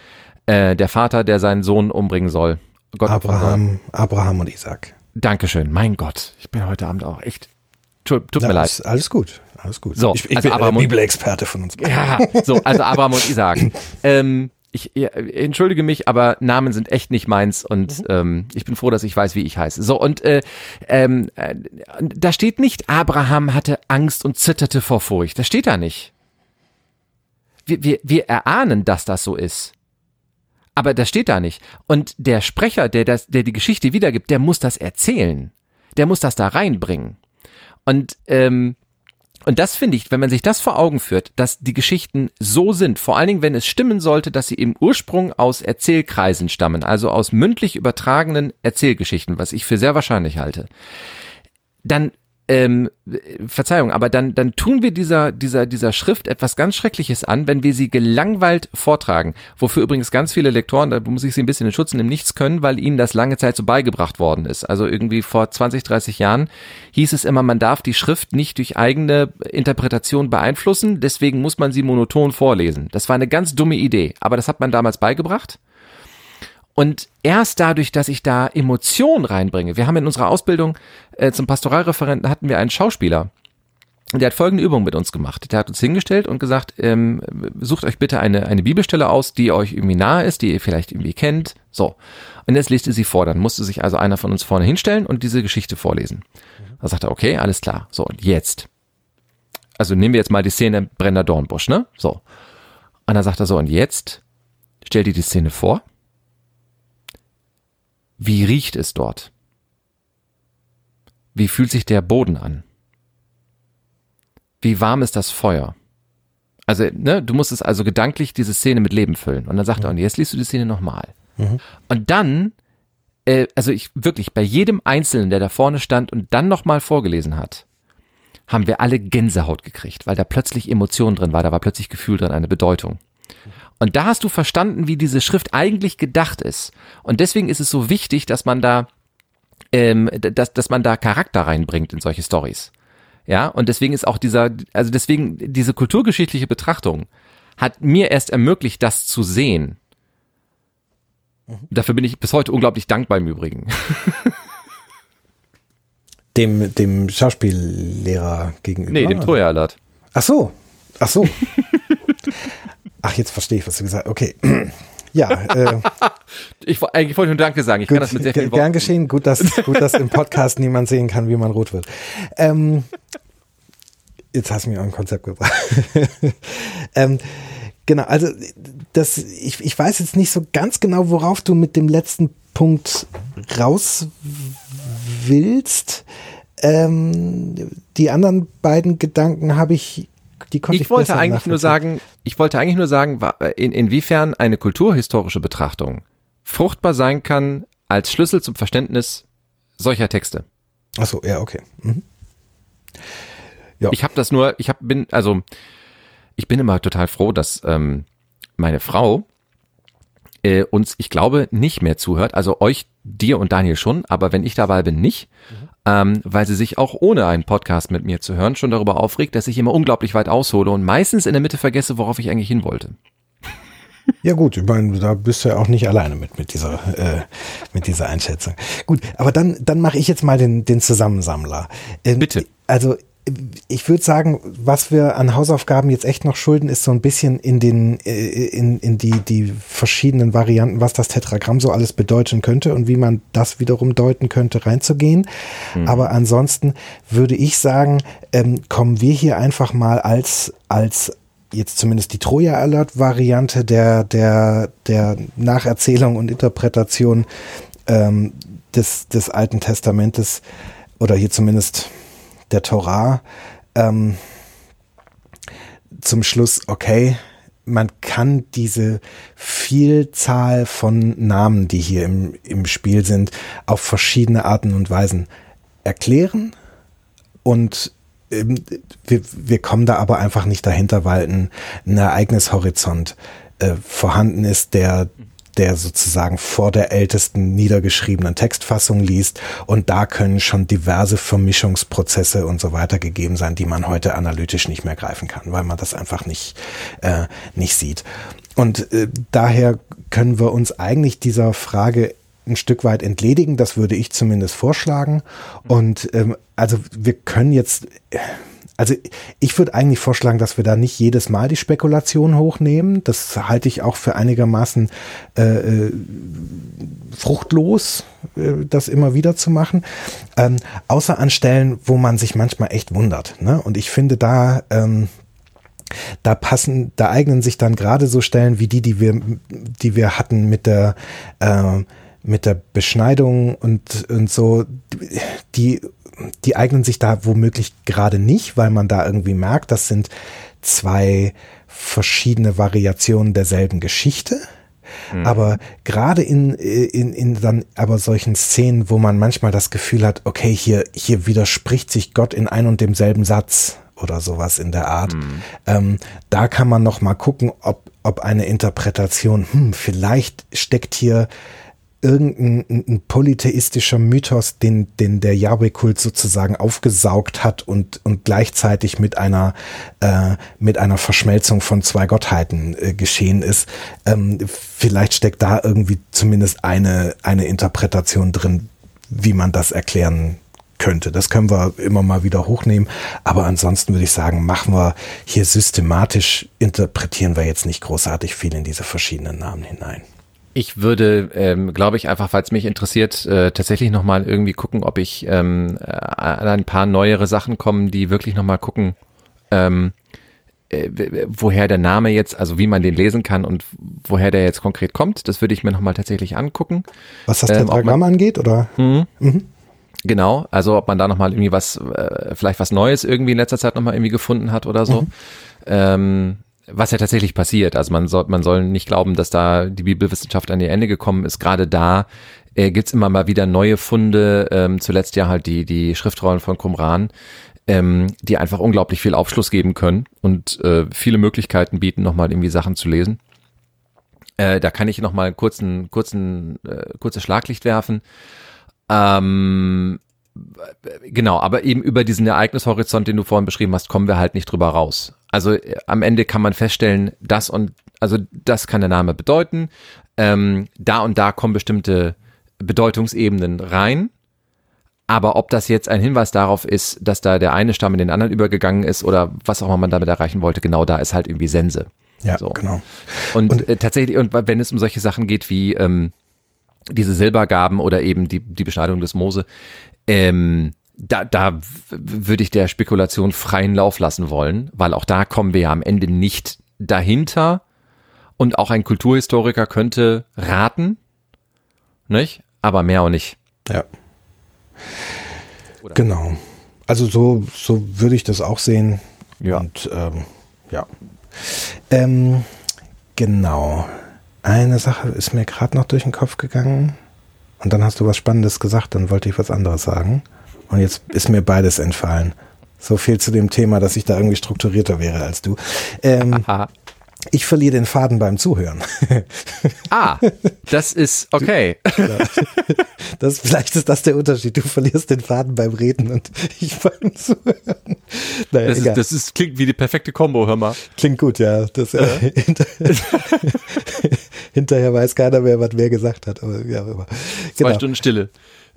Äh, der Vater, der seinen Sohn umbringen soll. Gott Abraham, Abraham und Isaac. Dankeschön, mein Gott, ich bin heute Abend auch echt Tut, tut Na, mir leid. Alles gut, alles gut. So, ich, ich also bin Abraham Bibelexperte von uns. Ja, so, also Abraham und Isaac. ähm, ich ja, entschuldige mich, aber Namen sind echt nicht meins und mhm. ähm, ich bin froh, dass ich weiß, wie ich heiße. So, und äh, ähm, äh, da steht nicht, Abraham hatte Angst und zitterte vor Furcht. Das steht da nicht. Wir, wir, wir erahnen, dass das so ist. Aber das steht da nicht. Und der Sprecher, der, das, der die Geschichte wiedergibt, der muss das erzählen. Der muss das da reinbringen. Und ähm, und das finde ich, wenn man sich das vor Augen führt, dass die Geschichten so sind, vor allen Dingen, wenn es stimmen sollte, dass sie im Ursprung aus Erzählkreisen stammen, also aus mündlich übertragenen Erzählgeschichten, was ich für sehr wahrscheinlich halte, dann ähm, Verzeihung, aber dann, dann tun wir dieser, dieser, dieser Schrift etwas ganz Schreckliches an, wenn wir sie gelangweilt vortragen. Wofür übrigens ganz viele Lektoren, da muss ich sie ein bisschen in Schutz nehmen, nichts können, weil ihnen das lange Zeit so beigebracht worden ist. Also irgendwie vor 20, 30 Jahren hieß es immer, man darf die Schrift nicht durch eigene Interpretation beeinflussen, deswegen muss man sie monoton vorlesen. Das war eine ganz dumme Idee, aber das hat man damals beigebracht. Und erst dadurch, dass ich da Emotionen reinbringe, wir haben in unserer Ausbildung äh, zum Pastoralreferenten hatten wir einen Schauspieler, der hat folgende Übung mit uns gemacht. Der hat uns hingestellt und gesagt, ähm, sucht euch bitte eine, eine Bibelstelle aus, die euch irgendwie nahe ist, die ihr vielleicht irgendwie kennt. So. Und jetzt liest ihr sie vor. Dann musste sich also einer von uns vorne hinstellen und diese Geschichte vorlesen. Da sagt er, okay, alles klar. So, und jetzt. Also nehmen wir jetzt mal die Szene Brenner Dornbusch, ne? So. Und dann sagt er so, und jetzt stell dir die Szene vor wie riecht es dort? Wie fühlt sich der Boden an? Wie warm ist das Feuer? Also, ne, du musst es also gedanklich diese Szene mit Leben füllen. Und dann sagt mhm. er, und jetzt liest du die Szene nochmal. Mhm. Und dann äh, also ich wirklich bei jedem Einzelnen, der da vorne stand und dann nochmal vorgelesen hat, haben wir alle Gänsehaut gekriegt, weil da plötzlich Emotion drin war, da war plötzlich Gefühl drin, eine Bedeutung. Und da hast du verstanden, wie diese Schrift eigentlich gedacht ist. Und deswegen ist es so wichtig, dass man da, ähm, dass, dass man da Charakter reinbringt in solche Stories. Ja, und deswegen ist auch dieser, also deswegen diese kulturgeschichtliche Betrachtung hat mir erst ermöglicht, das zu sehen. Mhm. Dafür bin ich bis heute unglaublich dankbar im Übrigen. Dem, dem Schauspiellehrer gegenüber? Nee, dem Troja-Alert. Ach so, ach so. ach, jetzt verstehe ich, was du gesagt hast. Okay. Ja, äh, ich, eigentlich wollte nur Danke sagen. Ich gut, kann das mit sehr vielen Worten. Gern geschehen. Gut, dass, gut, dass im Podcast niemand sehen kann, wie man rot wird. Ähm, jetzt hast du mir auch ein Konzept gebracht. ähm, genau, also das, ich, ich weiß jetzt nicht so ganz genau, worauf du mit dem letzten Punkt raus willst. Ähm, die anderen beiden Gedanken habe ich, die konnte ich, ich wollte eigentlich nur sagen, ich wollte eigentlich nur sagen, in, inwiefern eine kulturhistorische Betrachtung fruchtbar sein kann als Schlüssel zum Verständnis solcher Texte. Ach so, ja, okay. Mhm. Ja. Ich habe das nur, ich hab, bin, also ich bin immer total froh, dass ähm, meine Frau äh, uns, ich glaube, nicht mehr zuhört. Also euch, dir und Daniel schon, aber wenn ich dabei bin, nicht. Mhm. Ähm, weil sie sich auch ohne einen Podcast mit mir zu hören schon darüber aufregt, dass ich immer unglaublich weit aushole und meistens in der Mitte vergesse, worauf ich eigentlich hin wollte. Ja gut, ich meine, da bist du ja auch nicht alleine mit mit dieser äh, mit dieser Einschätzung. Gut, aber dann dann mache ich jetzt mal den den Zusammensammler. Ähm, Bitte. Also ich würde sagen, was wir an Hausaufgaben jetzt echt noch schulden, ist so ein bisschen in den, äh, in, in die, die verschiedenen Varianten, was das Tetragramm so alles bedeuten könnte und wie man das wiederum deuten könnte, reinzugehen. Mhm. Aber ansonsten würde ich sagen, ähm, kommen wir hier einfach mal als, als jetzt zumindest die Troja Alert Variante der, der, der Nacherzählung und Interpretation ähm, des, des Alten Testamentes oder hier zumindest der Torah ähm, zum Schluss, okay, man kann diese Vielzahl von Namen, die hier im, im Spiel sind, auf verschiedene Arten und Weisen erklären. Und ähm, wir, wir kommen da aber einfach nicht dahinter, weil ein, ein Ereignishorizont äh, vorhanden ist, der der sozusagen vor der ältesten niedergeschriebenen Textfassung liest. Und da können schon diverse Vermischungsprozesse und so weiter gegeben sein, die man heute analytisch nicht mehr greifen kann, weil man das einfach nicht, äh, nicht sieht. Und äh, daher können wir uns eigentlich dieser Frage ein Stück weit entledigen. Das würde ich zumindest vorschlagen. Und ähm, also wir können jetzt also ich würde eigentlich vorschlagen, dass wir da nicht jedes Mal die Spekulation hochnehmen. Das halte ich auch für einigermaßen äh, äh, fruchtlos, äh, das immer wieder zu machen. Ähm, außer an Stellen, wo man sich manchmal echt wundert. Ne? Und ich finde da, ähm, da passen, da eignen sich dann gerade so Stellen wie die, die wir, die wir hatten mit der äh, mit der Beschneidung und, und so, die die eignen sich da womöglich gerade nicht, weil man da irgendwie merkt, das sind zwei verschiedene Variationen derselben Geschichte. Mhm. Aber gerade in, in, in dann aber solchen Szenen, wo man manchmal das Gefühl hat, okay, hier, hier widerspricht sich Gott in ein und demselben Satz oder sowas in der Art. Mhm. Ähm, da kann man noch mal gucken, ob, ob eine Interpretation, hm, vielleicht steckt hier irgendein ein polytheistischer Mythos, den, den der Yahweh-Kult sozusagen aufgesaugt hat und, und gleichzeitig mit einer, äh, mit einer Verschmelzung von zwei Gottheiten äh, geschehen ist. Ähm, vielleicht steckt da irgendwie zumindest eine, eine Interpretation drin, wie man das erklären könnte. Das können wir immer mal wieder hochnehmen. Aber ansonsten würde ich sagen, machen wir hier systematisch, interpretieren wir jetzt nicht großartig viel in diese verschiedenen Namen hinein. Ich würde, ähm, glaube ich, einfach, falls mich interessiert, äh, tatsächlich nochmal irgendwie gucken, ob ich ähm, äh, an ein paar neuere Sachen kommen, die wirklich nochmal gucken, ähm, äh, woher der Name jetzt, also wie man den lesen kann und woher der jetzt konkret kommt. Das würde ich mir nochmal tatsächlich angucken. Was das Tetragramm ähm, angeht, oder? Mhm. Mhm. Genau, also ob man da nochmal irgendwie was, äh, vielleicht was Neues irgendwie in letzter Zeit nochmal irgendwie gefunden hat oder so. Mhm. Ähm, was ja tatsächlich passiert. Also man soll, man soll nicht glauben, dass da die Bibelwissenschaft an ihr Ende gekommen ist. Gerade da äh, gibt's immer mal wieder neue Funde. Ähm, zuletzt ja halt die, die Schriftrollen von Qumran, ähm, die einfach unglaublich viel Aufschluss geben können und äh, viele Möglichkeiten bieten, nochmal irgendwie Sachen zu lesen. Äh, da kann ich nochmal kurzen, kurzen, äh, kurzes Schlaglicht werfen. Ähm, genau, aber eben über diesen Ereignishorizont, den du vorhin beschrieben hast, kommen wir halt nicht drüber raus. Also äh, am Ende kann man feststellen, das und also das kann der Name bedeuten. Ähm, da und da kommen bestimmte Bedeutungsebenen rein. Aber ob das jetzt ein Hinweis darauf ist, dass da der eine Stamm in den anderen übergegangen ist oder was auch immer man damit erreichen wollte, genau da ist halt irgendwie Sense. Ja, so. genau. Und, und äh, tatsächlich, und wenn es um solche Sachen geht wie ähm, diese Silbergaben oder eben die, die Beschneidung des Mose, ähm, da, da würde ich der Spekulation freien Lauf lassen wollen, weil auch da kommen wir ja am Ende nicht dahinter. Und auch ein Kulturhistoriker könnte raten, nicht? Aber mehr auch nicht. Ja. Oder? Genau. Also so, so würde ich das auch sehen. Ja. Und ähm, ja. Ähm, genau. Eine Sache ist mir gerade noch durch den Kopf gegangen. Und dann hast du was Spannendes gesagt, dann wollte ich was anderes sagen. Und jetzt ist mir beides entfallen. So viel zu dem Thema, dass ich da irgendwie strukturierter wäre als du. Ähm, ich verliere den Faden beim Zuhören. Ah, das ist okay. Das, vielleicht ist das der Unterschied. Du verlierst den Faden beim Reden und ich beim Zuhören. Naja, das, ist, das ist, klingt wie die perfekte Kombo, hör mal. Klingt gut, ja. Das, äh, hinter, hinterher weiß keiner mehr, was wer gesagt hat. Aber, ja, aber, genau. Zwei Stunden Stille.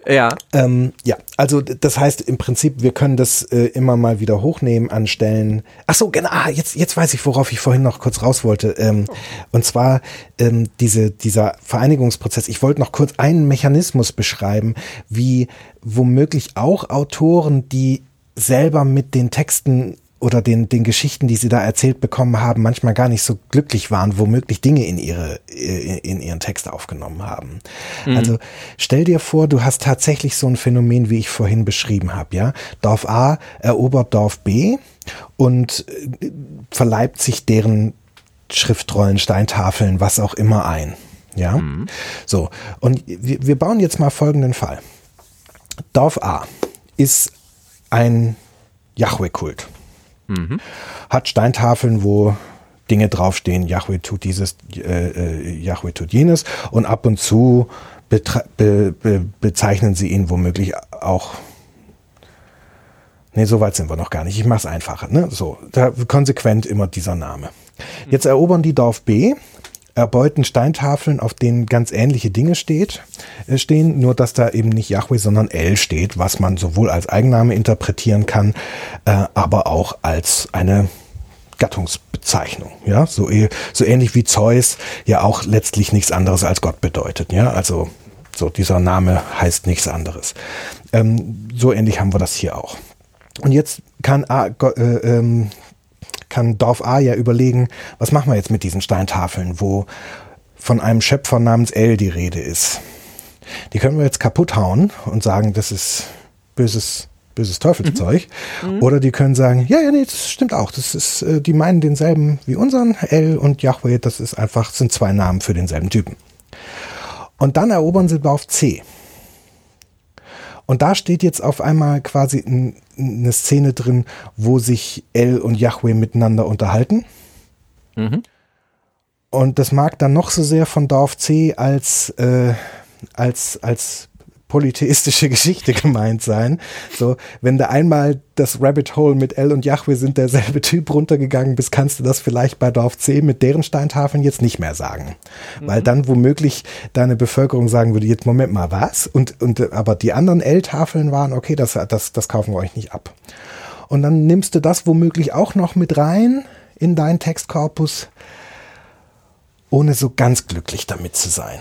Ja. Ähm, ja, also das heißt im Prinzip, wir können das äh, immer mal wieder hochnehmen an Stellen. Ach so, genau, ah, jetzt, jetzt weiß ich, worauf ich vorhin noch kurz raus wollte. Ähm, oh. Und zwar ähm, diese, dieser Vereinigungsprozess. Ich wollte noch kurz einen Mechanismus beschreiben, wie womöglich auch Autoren, die selber mit den Texten oder den, den Geschichten, die sie da erzählt bekommen haben, manchmal gar nicht so glücklich waren, womöglich Dinge in ihre, in ihren Text aufgenommen haben. Mhm. Also stell dir vor, du hast tatsächlich so ein Phänomen, wie ich vorhin beschrieben habe, ja. Dorf A erobert Dorf B und äh, verleibt sich deren Schriftrollen, Steintafeln, was auch immer ein. Ja. Mhm. So. Und wir, wir bauen jetzt mal folgenden Fall. Dorf A ist ein Yahweh-Kult mhm. hat Steintafeln, wo Dinge draufstehen, Yahweh tut dieses, äh, äh, Yahweh tut jenes und ab und zu be be bezeichnen sie ihn womöglich auch Nee, so weit sind wir noch gar nicht. Ich mach's einfacher. Ne? So, da konsequent immer dieser Name. Jetzt erobern die Dorf B, erbeuten Steintafeln, auf denen ganz ähnliche Dinge steht, äh, stehen, nur dass da eben nicht Yahweh, sondern El steht, was man sowohl als Eigenname interpretieren kann, äh, aber auch als eine Gattungsbezeichnung, ja, so, eh, so ähnlich wie Zeus ja auch letztlich nichts anderes als Gott bedeutet, ja, also so dieser Name heißt nichts anderes. Ähm, so ähnlich haben wir das hier auch. Und jetzt kann, äh, ähm, kann Dorf A ja überlegen, was machen wir jetzt mit diesen Steintafeln, wo von einem Schöpfer namens El die Rede ist. Die können wir jetzt kaputt hauen und sagen, das ist böses, böses Teufelszeug. Mhm. Mhm. Oder die können sagen, ja, ja, nee, das stimmt auch. Das ist, äh, die meinen denselben wie unseren El und Yahweh. Das ist einfach, sind zwei Namen für denselben Typen. Und dann erobern sie Dorf C. Und da steht jetzt auf einmal quasi ein, eine Szene drin, wo sich El und Yahweh miteinander unterhalten. Mhm. Und das mag dann noch so sehr von Dorf C als, äh, als, als polytheistische Geschichte gemeint sein. So, wenn du einmal das Rabbit Hole mit El und Yahweh sind derselbe Typ runtergegangen bist, kannst du das vielleicht bei Dorf C mit deren Steintafeln jetzt nicht mehr sagen. Mhm. Weil dann womöglich deine Bevölkerung sagen würde, jetzt Moment mal, was? Und, und aber die anderen L-Tafeln waren, okay, das, das, das kaufen wir euch nicht ab. Und dann nimmst du das womöglich auch noch mit rein in deinen Textkorpus, ohne so ganz glücklich damit zu sein.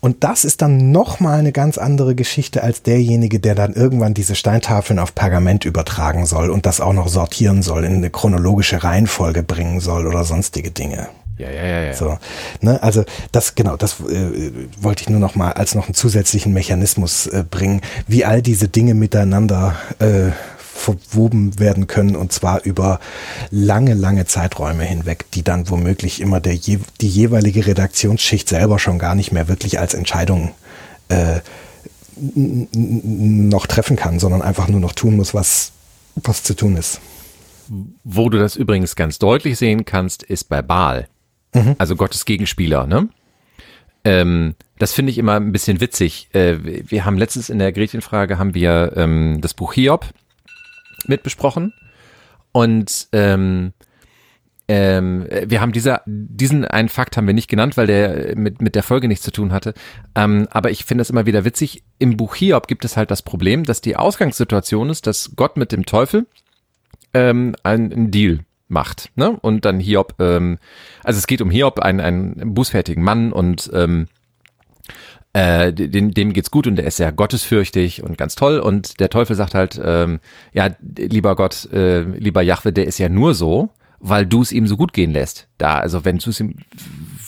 Und das ist dann nochmal eine ganz andere Geschichte als derjenige, der dann irgendwann diese Steintafeln auf Pergament übertragen soll und das auch noch sortieren soll, in eine chronologische Reihenfolge bringen soll oder sonstige Dinge. Ja, ja, ja, ja. So, ne, also das genau, das äh, wollte ich nur noch mal als noch einen zusätzlichen Mechanismus äh, bringen, wie all diese Dinge miteinander äh, verwoben werden können und zwar über lange, lange Zeiträume hinweg, die dann womöglich immer der, die jeweilige Redaktionsschicht selber schon gar nicht mehr wirklich als Entscheidung äh, noch treffen kann, sondern einfach nur noch tun muss, was, was zu tun ist. Wo du das übrigens ganz deutlich sehen kannst, ist bei Baal. Mhm. Also Gottes Gegenspieler, ne? Ähm, das finde ich immer ein bisschen witzig. Äh, wir haben letztens in der Gretchenfrage haben wir ähm, das Buch Hiob mit besprochen und ähm, ähm, wir haben dieser, diesen einen Fakt haben wir nicht genannt, weil der mit, mit der Folge nichts zu tun hatte. Ähm, aber ich finde es immer wieder witzig. Im Buch Hiob gibt es halt das Problem, dass die Ausgangssituation ist, dass Gott mit dem Teufel ähm, einen Deal macht. Ne? Und dann Hiob, ähm, also es geht um Hiob, einen, einen bußfertigen Mann und ähm, äh, dem, dem geht's gut und der ist sehr gottesfürchtig und ganz toll. Und der Teufel sagt halt, ähm, ja, lieber Gott, äh, lieber Jahwe, der ist ja nur so, weil du es ihm so gut gehen lässt. Da, also wenn es ihm,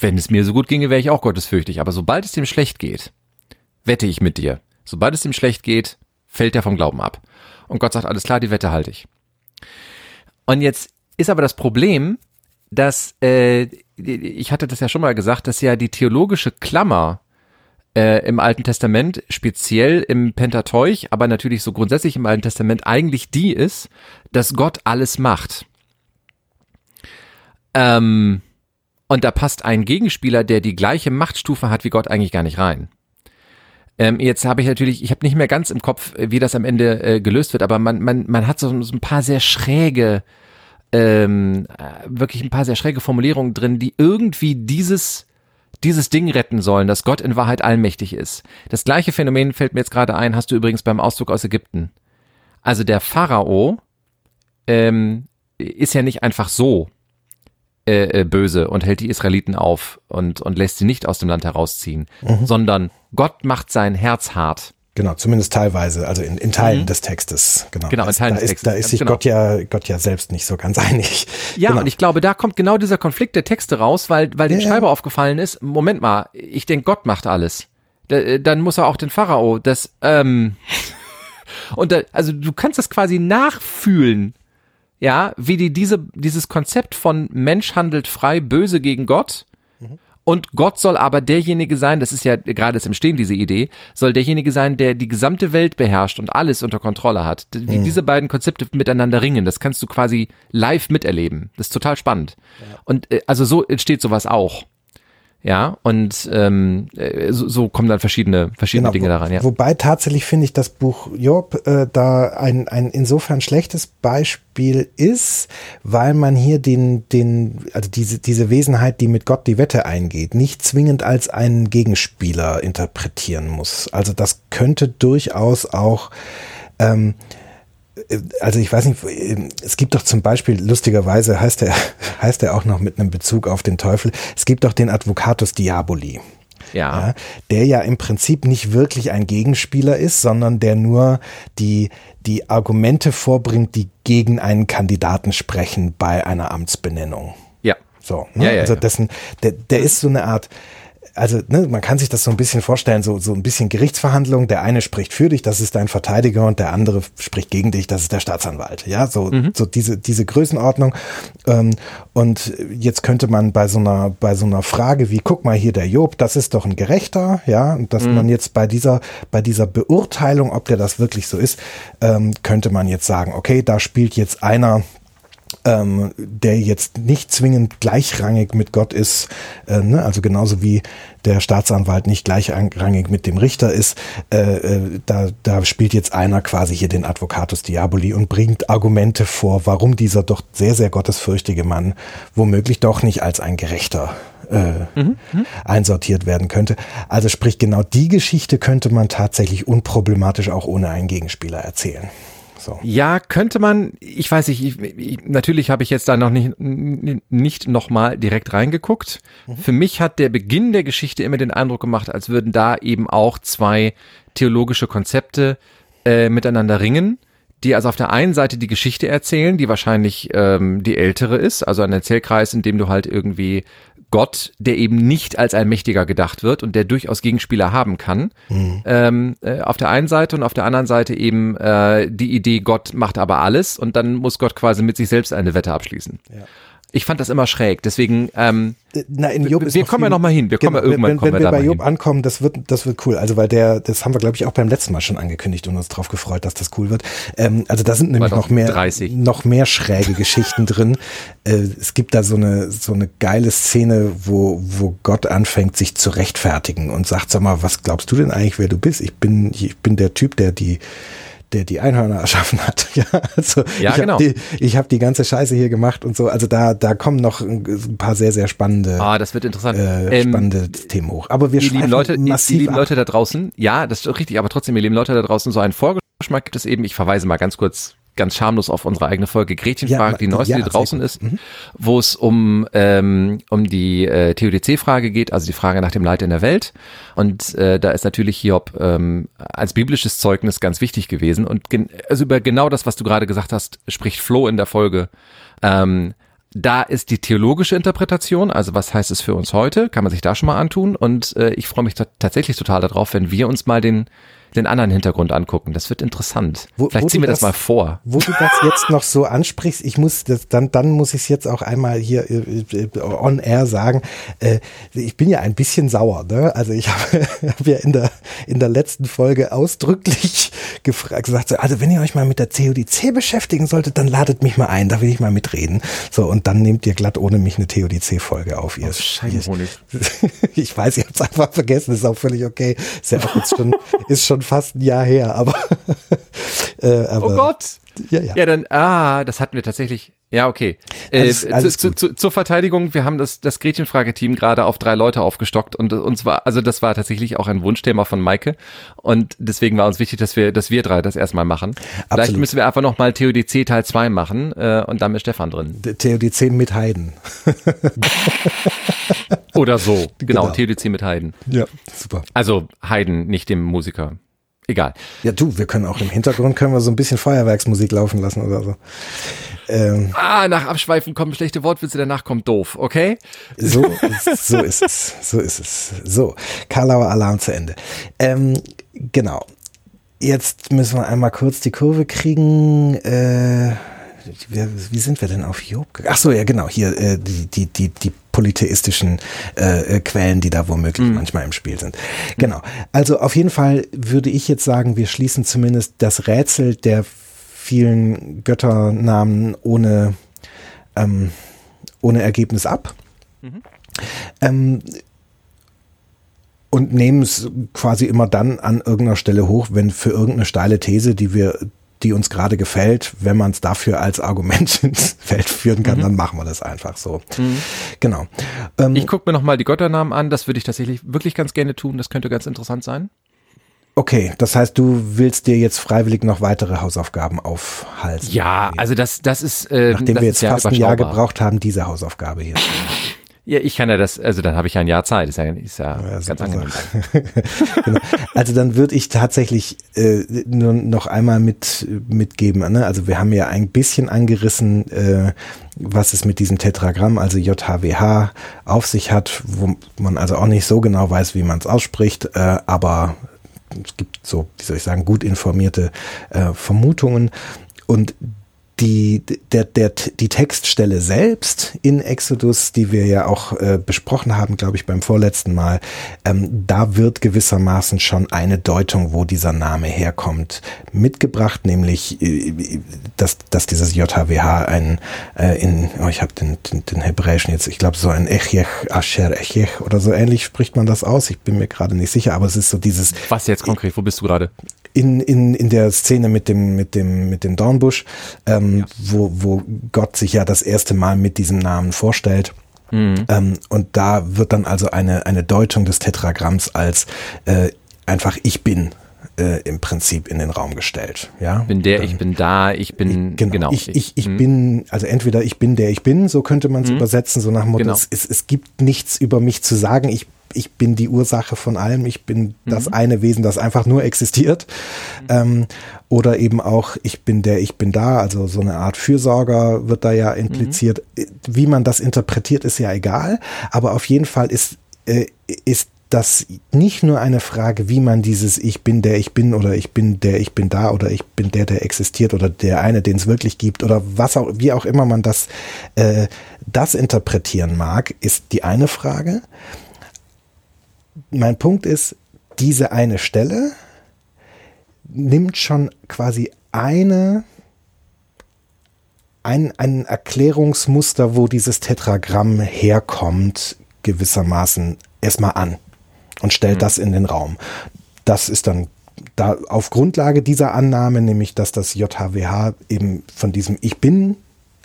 wenn es mir so gut ginge, wäre ich auch gottesfürchtig. Aber sobald es dem schlecht geht, wette ich mit dir. Sobald es ihm schlecht geht, fällt er vom Glauben ab. Und Gott sagt, alles klar, die Wette halte ich. Und jetzt ist aber das Problem, dass, äh, ich hatte das ja schon mal gesagt, dass ja die theologische Klammer äh, im Alten Testament, speziell im Pentateuch, aber natürlich so grundsätzlich im Alten Testament eigentlich die ist, dass Gott alles macht. Ähm, und da passt ein Gegenspieler, der die gleiche Machtstufe hat wie Gott eigentlich gar nicht rein. Ähm, jetzt habe ich natürlich, ich habe nicht mehr ganz im Kopf, wie das am Ende äh, gelöst wird, aber man, man, man hat so, so ein paar sehr schräge, ähm, äh, wirklich ein paar sehr schräge Formulierungen drin, die irgendwie dieses dieses Ding retten sollen, dass Gott in Wahrheit allmächtig ist. Das gleiche Phänomen fällt mir jetzt gerade ein, hast du übrigens beim Auszug aus Ägypten. Also der Pharao ähm, ist ja nicht einfach so äh, äh, böse und hält die Israeliten auf und, und lässt sie nicht aus dem Land herausziehen, mhm. sondern Gott macht sein Herz hart. Genau, zumindest teilweise, also in, in Teilen mhm. des Textes. Genau, genau in Teilen da des Textes. da ist sich genau. Gott ja Gott ja selbst nicht so ganz einig. Ja, genau. und ich glaube, da kommt genau dieser Konflikt der Texte raus, weil weil dem ja. Schreiber aufgefallen ist. Moment mal, ich denke, Gott macht alles. Da, äh, dann muss er auch den Pharao, das ähm und da, also du kannst das quasi nachfühlen, ja, wie die diese dieses Konzept von Mensch handelt frei, böse gegen Gott und Gott soll aber derjenige sein, das ist ja gerade im Stehen diese Idee, soll derjenige sein, der die gesamte Welt beherrscht und alles unter Kontrolle hat. Wie mhm. diese beiden Konzepte miteinander ringen, das kannst du quasi live miterleben. Das ist total spannend. Ja. Und äh, also so entsteht sowas auch. Ja, und ähm, äh, so, so kommen dann verschiedene, verschiedene genau, Dinge daran. Ja. Wobei tatsächlich finde ich, das Buch Job äh, da ein, ein insofern schlechtes Beispiel ist, weil man hier den, den, also diese, diese Wesenheit, die mit Gott die Wette eingeht, nicht zwingend als einen Gegenspieler interpretieren muss. Also das könnte durchaus auch ähm, also ich weiß nicht, es gibt doch zum Beispiel, lustigerweise heißt er, heißt er auch noch mit einem Bezug auf den Teufel, es gibt doch den Advocatus Diaboli. Ja. ja. Der ja im Prinzip nicht wirklich ein Gegenspieler ist, sondern der nur die, die Argumente vorbringt, die gegen einen Kandidaten sprechen bei einer Amtsbenennung. Ja. So. Ne? Ja, ja, also dessen, der, der ist so eine Art, also ne, man kann sich das so ein bisschen vorstellen, so, so ein bisschen Gerichtsverhandlung. Der eine spricht für dich, das ist dein Verteidiger, und der andere spricht gegen dich, das ist der Staatsanwalt. Ja, so, mhm. so diese, diese Größenordnung. Ähm, und jetzt könnte man bei so einer, bei so einer Frage wie, guck mal hier der Job, das ist doch ein Gerechter, ja, und dass mhm. man jetzt bei dieser, bei dieser Beurteilung, ob der das wirklich so ist, ähm, könnte man jetzt sagen, okay, da spielt jetzt einer ähm, der jetzt nicht zwingend gleichrangig mit Gott ist, äh, ne? also genauso wie der Staatsanwalt nicht gleichrangig mit dem Richter ist, äh, äh, da, da spielt jetzt einer quasi hier den Advocatus Diaboli und bringt Argumente vor, warum dieser doch sehr, sehr gottesfürchtige Mann womöglich doch nicht als ein Gerechter äh, mhm. mhm. einsortiert werden könnte. Also sprich, genau die Geschichte könnte man tatsächlich unproblematisch auch ohne einen Gegenspieler erzählen. So. Ja, könnte man, ich weiß nicht, ich, ich, natürlich habe ich jetzt da noch nicht, nicht nochmal direkt reingeguckt. Mhm. Für mich hat der Beginn der Geschichte immer den Eindruck gemacht, als würden da eben auch zwei theologische Konzepte äh, miteinander ringen, die also auf der einen Seite die Geschichte erzählen, die wahrscheinlich ähm, die ältere ist, also ein Erzählkreis, in dem du halt irgendwie Gott, der eben nicht als ein Mächtiger gedacht wird und der durchaus Gegenspieler haben kann. Mhm. Ähm, äh, auf der einen Seite und auf der anderen Seite eben äh, die Idee, Gott macht aber alles und dann muss Gott quasi mit sich selbst eine Wette abschließen. Ja. Ich fand das immer schräg, deswegen ähm, Na, in Job wir, wir kommen ja noch mal hin. Wir kommen genau, ja irgendwann wenn, kommen wenn wir, wir bei Job hin. ankommen, das wird das wird cool. Also weil der, das haben wir glaube ich auch beim letzten Mal schon angekündigt und uns drauf gefreut, dass das cool wird. Ähm, also da sind nämlich noch mehr 30. noch mehr schräge Geschichten drin. Äh, es gibt da so eine so eine geile Szene, wo wo Gott anfängt sich zu rechtfertigen und sagt, sag mal, was glaubst du denn eigentlich, wer du bist? Ich bin ich bin der Typ, der die der die Einhörner erschaffen hat. Ja, also Ja, ich genau. habe die, ich hab die ganze Scheiße hier gemacht und so. Also da, da kommen noch ein paar sehr, sehr spannende, Ah, das wird interessant. äh, Ähm, spannende Themen hoch. Aber wir lieben Leute, die, die massiv lieben ab. Leute da draußen, ja, das ist richtig, aber trotzdem, ihr lieben Leute da draußen, so einen Vorgeschmack gibt es eben, ich verweise mal ganz kurz, ganz schamlos auf unsere eigene Folge Gretchenfrage, Ja, die neueste, ja, die draußen ist, wo es um, ähm, um die äh, TODC-Frage geht, also die Frage nach dem Leid in der Welt. Und äh, da ist natürlich Hiob ähm, als biblisches Zeugnis ganz wichtig gewesen. Und also über genau das, was du gerade gesagt hast, spricht Flo in der Folge. Ähm, da ist die theologische Interpretation, also was heißt es für uns heute, kann man sich da schon mal antun. Und äh, ich freue mich ta- tatsächlich total darauf, wenn wir uns mal den, den anderen Hintergrund angucken. Das wird interessant. Wo- Vielleicht wo ziehen wir das, das- mal vor. Wo du das jetzt noch so ansprichst, ich muss das, dann, dann muss ich es jetzt auch einmal hier äh, äh, on air sagen. Äh, ich bin ja ein bisschen sauer, ne? Also ich habe hab ja in der, in der letzten Folge ausdrücklich gefragt, gesagt, so, also wenn ihr euch mal mit der CODC beschäftigen solltet, dann ladet mich mal ein, da will ich mal mitreden. So, und dann nehmt ihr glatt ohne mich eine TODC-Folge auf. Ihr, Scheibenhonig. ich weiß, ihr habt es einfach vergessen, ist auch völlig okay. Ist ja auch jetzt schon, ist schon fast ein Jahr her, aber, äh, aber Oh Gott! Ja, ja. Ja, dann, ah, das hatten wir tatsächlich. Ja, okay. Äh, Alles- alles zu, zu, zu, zur Verteidigung, wir haben das, das Gretchenfrageteam gerade auf drei Leute aufgestockt und uns war, also das war tatsächlich auch ein Wunschthema von Maike und deswegen war uns wichtig, dass wir, dass wir drei das erstmal machen. Vielleicht Absolut. müssen wir einfach nochmal TODC Teil 2 machen äh, und dann mit Stefan drin. TODC mit Heiden. Oder so. Genau, Genau. TODC mit Heiden. Ja, super. Also Heiden, nicht dem Musiker. Egal. Ja, du, wir können auch im Hintergrund können wir so ein bisschen Feuerwerksmusik laufen lassen oder so. Ähm, Ah, nach Abschweifen kommen schlechte Wortwitze, danach kommt doof, okay? so, so ist es. So ist es. So, Karlauer Alarm zu Ende. Ähm, genau. Jetzt müssen wir einmal kurz die Kurve kriegen. Äh, wie, sind wir denn auf Job gegangen? Ach so, ja, genau. Hier äh, die, die, die, die polytheistischen äh, äh, Quellen, die da womöglich manchmal im Spiel sind. Genau. Also auf jeden Fall würde ich jetzt sagen, wir schließen zumindest das Rätsel der vielen Götternamen ohne, ähm, ohne Ergebnis ab. Ähm, und nehmen es quasi immer dann an irgendeiner Stelle hoch, wenn für irgendeine steile These, die wir, die uns gerade gefällt, wenn man es dafür als Argument ins Feld führen kann, dann machen wir das einfach so. Genau. Ähm, Ich gucke mir nochmal die Götternamen an, das würde ich tatsächlich wirklich ganz gerne tun, das könnte ganz interessant sein. okay, das heißt, du willst dir jetzt freiwillig noch weitere Hausaufgaben aufhalsen. Ja, also das, das ist, äh, Nachdem das wir jetzt fast ein Jahr gebraucht haben, diese Hausaufgabe hier. Ja, ich kann ja das, also dann habe ich ja ein Jahr Zeit, ist ja, ist ja, Ja, ganz super angenehm. genau. Also dann würde ich tatsächlich äh, nur noch einmal mit mitgeben. Ne? Also wir haben ja ein bisschen angerissen, äh, was es mit diesem Tetragramm, also JHWH, auf sich hat, wo man also auch nicht so genau weiß, wie man es ausspricht, äh, aber es gibt so, wie soll ich sagen, gut informierte äh, Vermutungen und die, der, der, die Textstelle selbst in Exodus, die wir ja auch äh, besprochen haben, glaube ich, beim vorletzten Mal, ähm, da wird gewissermaßen schon eine Deutung, wo dieser Name herkommt, mitgebracht, nämlich, äh, dass, dass dieses JHWH ein, äh, in, oh, ich habe den, den, den Hebräischen jetzt, ich glaube, so ein Echech, Asher Echech oder so ähnlich spricht man das aus. Ich bin mir gerade nicht sicher, aber es ist so dieses, Was jetzt konkret, wo bist du gerade? In, in, in der Szene mit dem, mit dem, mit dem Dornbusch, ähm, wo, wo Gott sich ja das erste Mal mit diesem Namen vorstellt. Ähm, und da wird dann also eine, eine Deutung des Tetragramms als äh, einfach ich bin äh, im Prinzip in den Raum gestellt. Ja? Bin der, Dann- ich bin da, ich bin, Genau. genau. Ich, ich, ich Hm. bin, also entweder ich bin der ich bin, so könnte man es übersetzen, so nach dem Motto, Genau. es, es, es gibt nichts über mich zu sagen, ich ich bin die Ursache von allem, ich bin das mhm. eine Wesen, das einfach nur existiert. Mhm. Ähm, oder eben auch, ich bin der, ich bin da, also so eine Art Fürsorger wird da ja impliziert. Mhm. Wie man das interpretiert, ist ja egal, aber auf jeden Fall ist, äh, ist das nicht nur eine Frage, wie man dieses Ich bin der ich bin oder ich bin der ich bin da oder ich bin der der existiert oder der eine, den es wirklich gibt oder was auch wie auch immer man das äh, das interpretieren mag, ist die eine Frage. Mein Punkt ist, diese eine Stelle nimmt schon quasi eine ein, ein Erklärungsmuster, wo dieses Tetragramm herkommt, gewissermaßen erstmal an und stellt mhm. das in den Raum. Das ist dann da auf Grundlage dieser Annahme, nämlich dass das JHWH eben von diesem Ich bin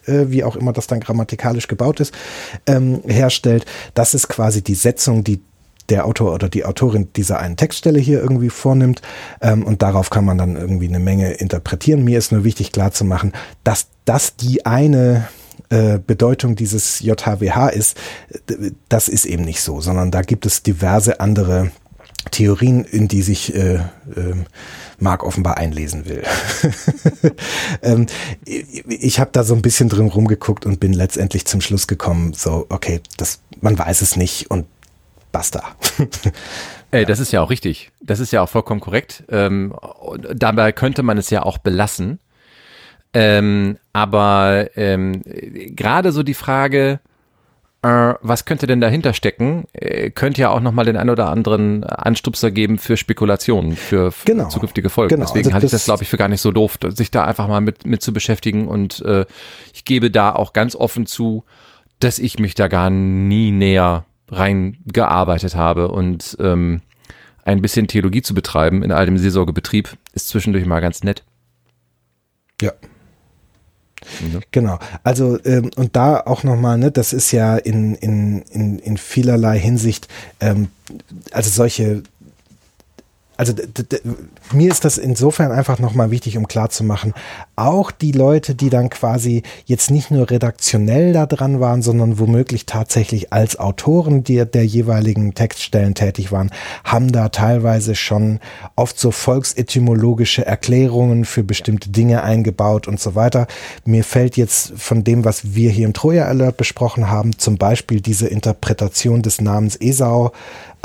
äh, wie auch immer das dann grammatikalisch gebaut ist, ähm, herstellt. Das ist quasi die Setzung, die der Autor oder die Autorin dieser einen Textstelle hier irgendwie vornimmt. Ähm, und darauf kann man dann irgendwie eine Menge interpretieren. Mir ist nur wichtig klar zu machen, dass das die eine äh, Bedeutung dieses JHWH ist, das ist eben nicht so, sondern da gibt es diverse andere Theorien, in die sich äh, äh, Marc offenbar einlesen will. ähm, ich habe da so ein bisschen drin rumgeguckt und bin letztendlich zum Schluss gekommen, so, okay, das, man weiß es nicht und basta. Ey, das ist ja auch richtig. Das ist ja auch vollkommen korrekt. Ähm, dabei könnte man es ja auch belassen. Ähm, aber ähm, gerade so die Frage, äh, was könnte denn dahinter stecken, äh, könnte ja auch nochmal den ein oder anderen Anstupser geben für Spekulationen, für genau, zukünftige Folgen. Genau, Deswegen also halte ich das, glaube ich, für gar nicht so doof, sich da einfach mal mit, mit zu beschäftigen. Und äh, ich gebe da auch ganz offen zu, dass ich mich da gar nie näher reingearbeitet habe und ähm, ein bisschen Theologie zu betreiben in all dem Seelsorgebetrieb ist zwischendurch mal ganz nett. Ja, Mhm. Genau. Also ähm, und da auch nochmal, ne, das ist ja in, in, in, in vielerlei Hinsicht, ähm, also solche also mir ist das insofern einfach nochmal wichtig, um klarzumachen, auch die Leute, die dann quasi jetzt nicht nur redaktionell da dran waren, sondern womöglich tatsächlich als Autoren der, der jeweiligen Textstellen tätig waren, haben da teilweise schon oft so volksetymologische Erklärungen für bestimmte Dinge eingebaut und so weiter. Mir fällt jetzt von dem, was wir hier im Troja Alert besprochen haben, zum Beispiel diese Interpretation des Namens Esau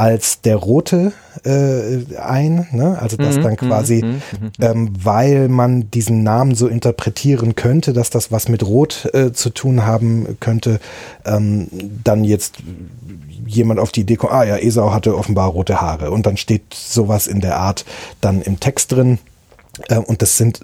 als der Rote äh, ein, ne? also dass mhm, dann quasi, mhm, mhm, ähm, weil man diesen Namen so interpretieren könnte, dass das was mit Rot äh, zu tun haben könnte, ähm, dann jetzt jemand auf die Idee kommt, ah ja, Esau hatte offenbar rote Haare. Und dann steht sowas in der Art dann im Text drin. Äh, und das sind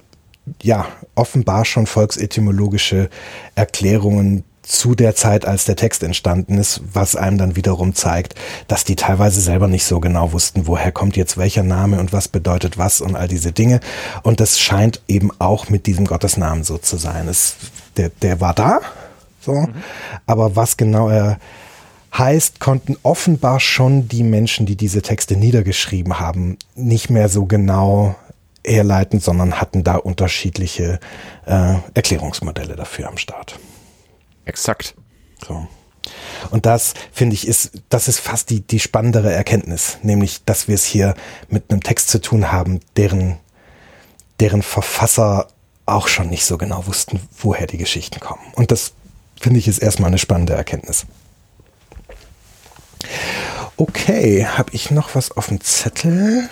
ja offenbar schon volksetymologische Erklärungen zu der Zeit, als der Text entstanden ist, was einem dann wiederum zeigt, dass die teilweise selber nicht so genau wussten, woher kommt jetzt welcher Name und was bedeutet was und all diese Dinge. Und das scheint eben auch mit diesem Gottesnamen so zu sein. Es, der, der war da, so, mhm. aber was genau er heißt, konnten offenbar schon die Menschen, die diese Texte niedergeschrieben haben, nicht mehr so genau herleiten, sondern hatten da unterschiedliche äh, Erklärungsmodelle dafür am Start. Exakt. So. Und das, finde ich, ist, das ist fast die, die spannendere Erkenntnis, nämlich, dass wir es hier mit einem Text zu tun haben, deren, deren Verfasser auch schon nicht so genau wussten, woher die Geschichten kommen. Und das, finde ich, ist erstmal eine spannende Erkenntnis. Okay, habe ich noch was auf dem Zettel?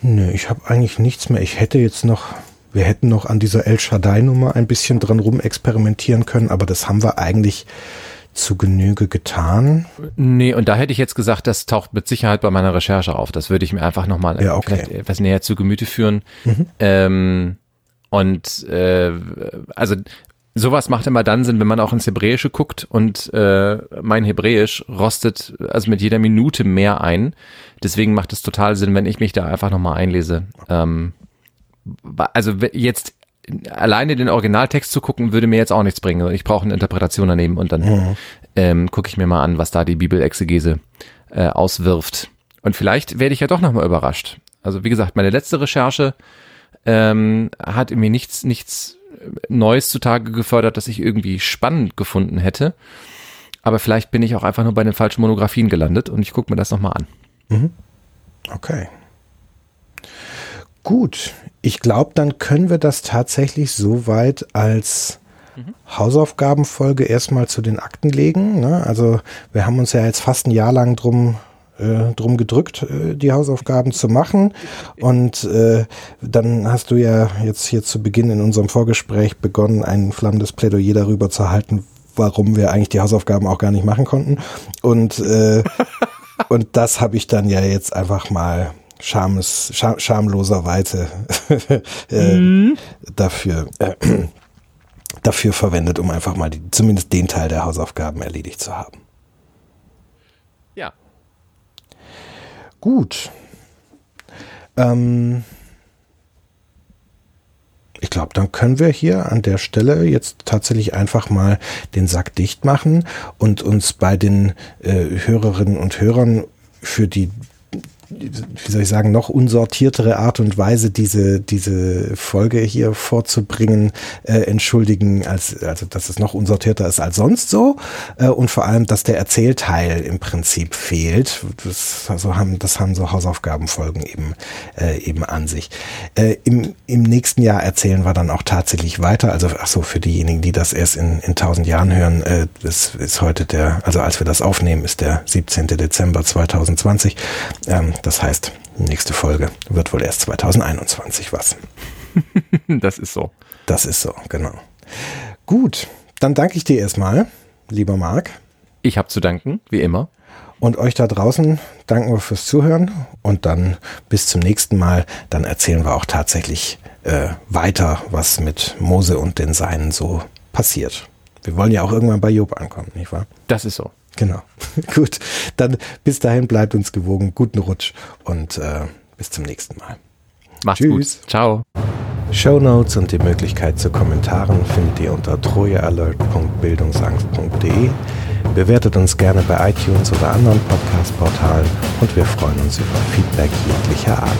Nö, ich habe eigentlich nichts mehr. Ich hätte jetzt noch wir hätten noch an dieser El Shaddai-Nummer ein bisschen dran rumexperimentieren können, aber das haben wir eigentlich zu Genüge getan. Nee, und da hätte ich jetzt gesagt, das taucht mit Sicherheit bei meiner Recherche auf. Das würde ich mir einfach nochmal ja, okay. etwas näher zu Gemüte führen. Mhm. Ähm, und äh, also sowas macht immer dann Sinn, wenn man auch ins Hebräische guckt und äh, mein Hebräisch rostet also mit jeder Minute mehr ein. Deswegen macht es total Sinn, wenn ich mich da einfach nochmal einlese. Ähm, also jetzt alleine den Originaltext zu gucken, würde mir jetzt auch nichts bringen. Ich brauche eine Interpretation daneben und dann mhm. ähm, gucke ich mir mal an, was da die Bibelexegese äh, auswirft. Und vielleicht werde ich ja doch nochmal überrascht. Also wie gesagt, meine letzte Recherche ähm, hat mir nichts, nichts Neues zutage gefördert, das ich irgendwie spannend gefunden hätte. Aber vielleicht bin ich auch einfach nur bei den falschen Monografien gelandet und ich gucke mir das nochmal an. Mhm. Okay. Gut, ich glaube, dann können wir das tatsächlich soweit als mhm. Hausaufgabenfolge erstmal zu den Akten legen. Ne? Also wir haben uns ja jetzt fast ein Jahr lang drum äh, drum gedrückt, äh, die Hausaufgaben zu machen. Und äh, dann hast du ja jetzt hier zu Beginn in unserem Vorgespräch begonnen, ein flammendes Plädoyer darüber zu halten, warum wir eigentlich die Hausaufgaben auch gar nicht machen konnten. Und, äh, und das habe ich dann ja jetzt einfach mal Schames, scham, schamloserweise äh, mhm. dafür, äh, dafür verwendet, um einfach mal die, zumindest den Teil der Hausaufgaben erledigt zu haben. Ja. Gut. Ähm, ich glaube, dann können wir hier an der Stelle jetzt tatsächlich einfach mal den Sack dicht machen und uns bei den äh, Hörerinnen und Hörern für die wie soll ich sagen, noch unsortiertere Art und Weise, diese, diese Folge hier vorzubringen, äh, entschuldigen, als, also dass es noch unsortierter ist als sonst so. Äh, und vor allem, dass der Erzählteil im Prinzip fehlt. Das, also haben, das haben so Hausaufgabenfolgen eben, äh, eben an sich. Äh, im, Im nächsten Jahr erzählen wir dann auch tatsächlich weiter. Also, ach so, für diejenigen, die das erst in, in tausend Jahren hören, äh, das ist heute der, also als wir das aufnehmen, ist der 17. Dezember 2020. Ähm, das heißt, nächste Folge wird wohl erst 2021 was. das ist so. Das ist so, genau. Gut, dann danke ich dir erstmal, lieber Marc. Ich habe zu danken, wie immer. Und euch da draußen danken wir fürs Zuhören und dann bis zum nächsten Mal. Dann erzählen wir auch tatsächlich äh, weiter, was mit Mose und den Seinen so passiert. Wir wollen ja auch irgendwann bei Job ankommen, nicht wahr? Das ist so. Genau. Gut. Dann bis dahin bleibt uns gewogen. Guten Rutsch und äh, bis zum nächsten Mal. Macht's Tschüss. gut. Ciao. Show Notes und die Möglichkeit zu Kommentaren findet ihr unter trojaalert.bildungsangst.de. Bewertet uns gerne bei iTunes oder anderen Podcast-Portalen und wir freuen uns über Feedback jeglicher Art.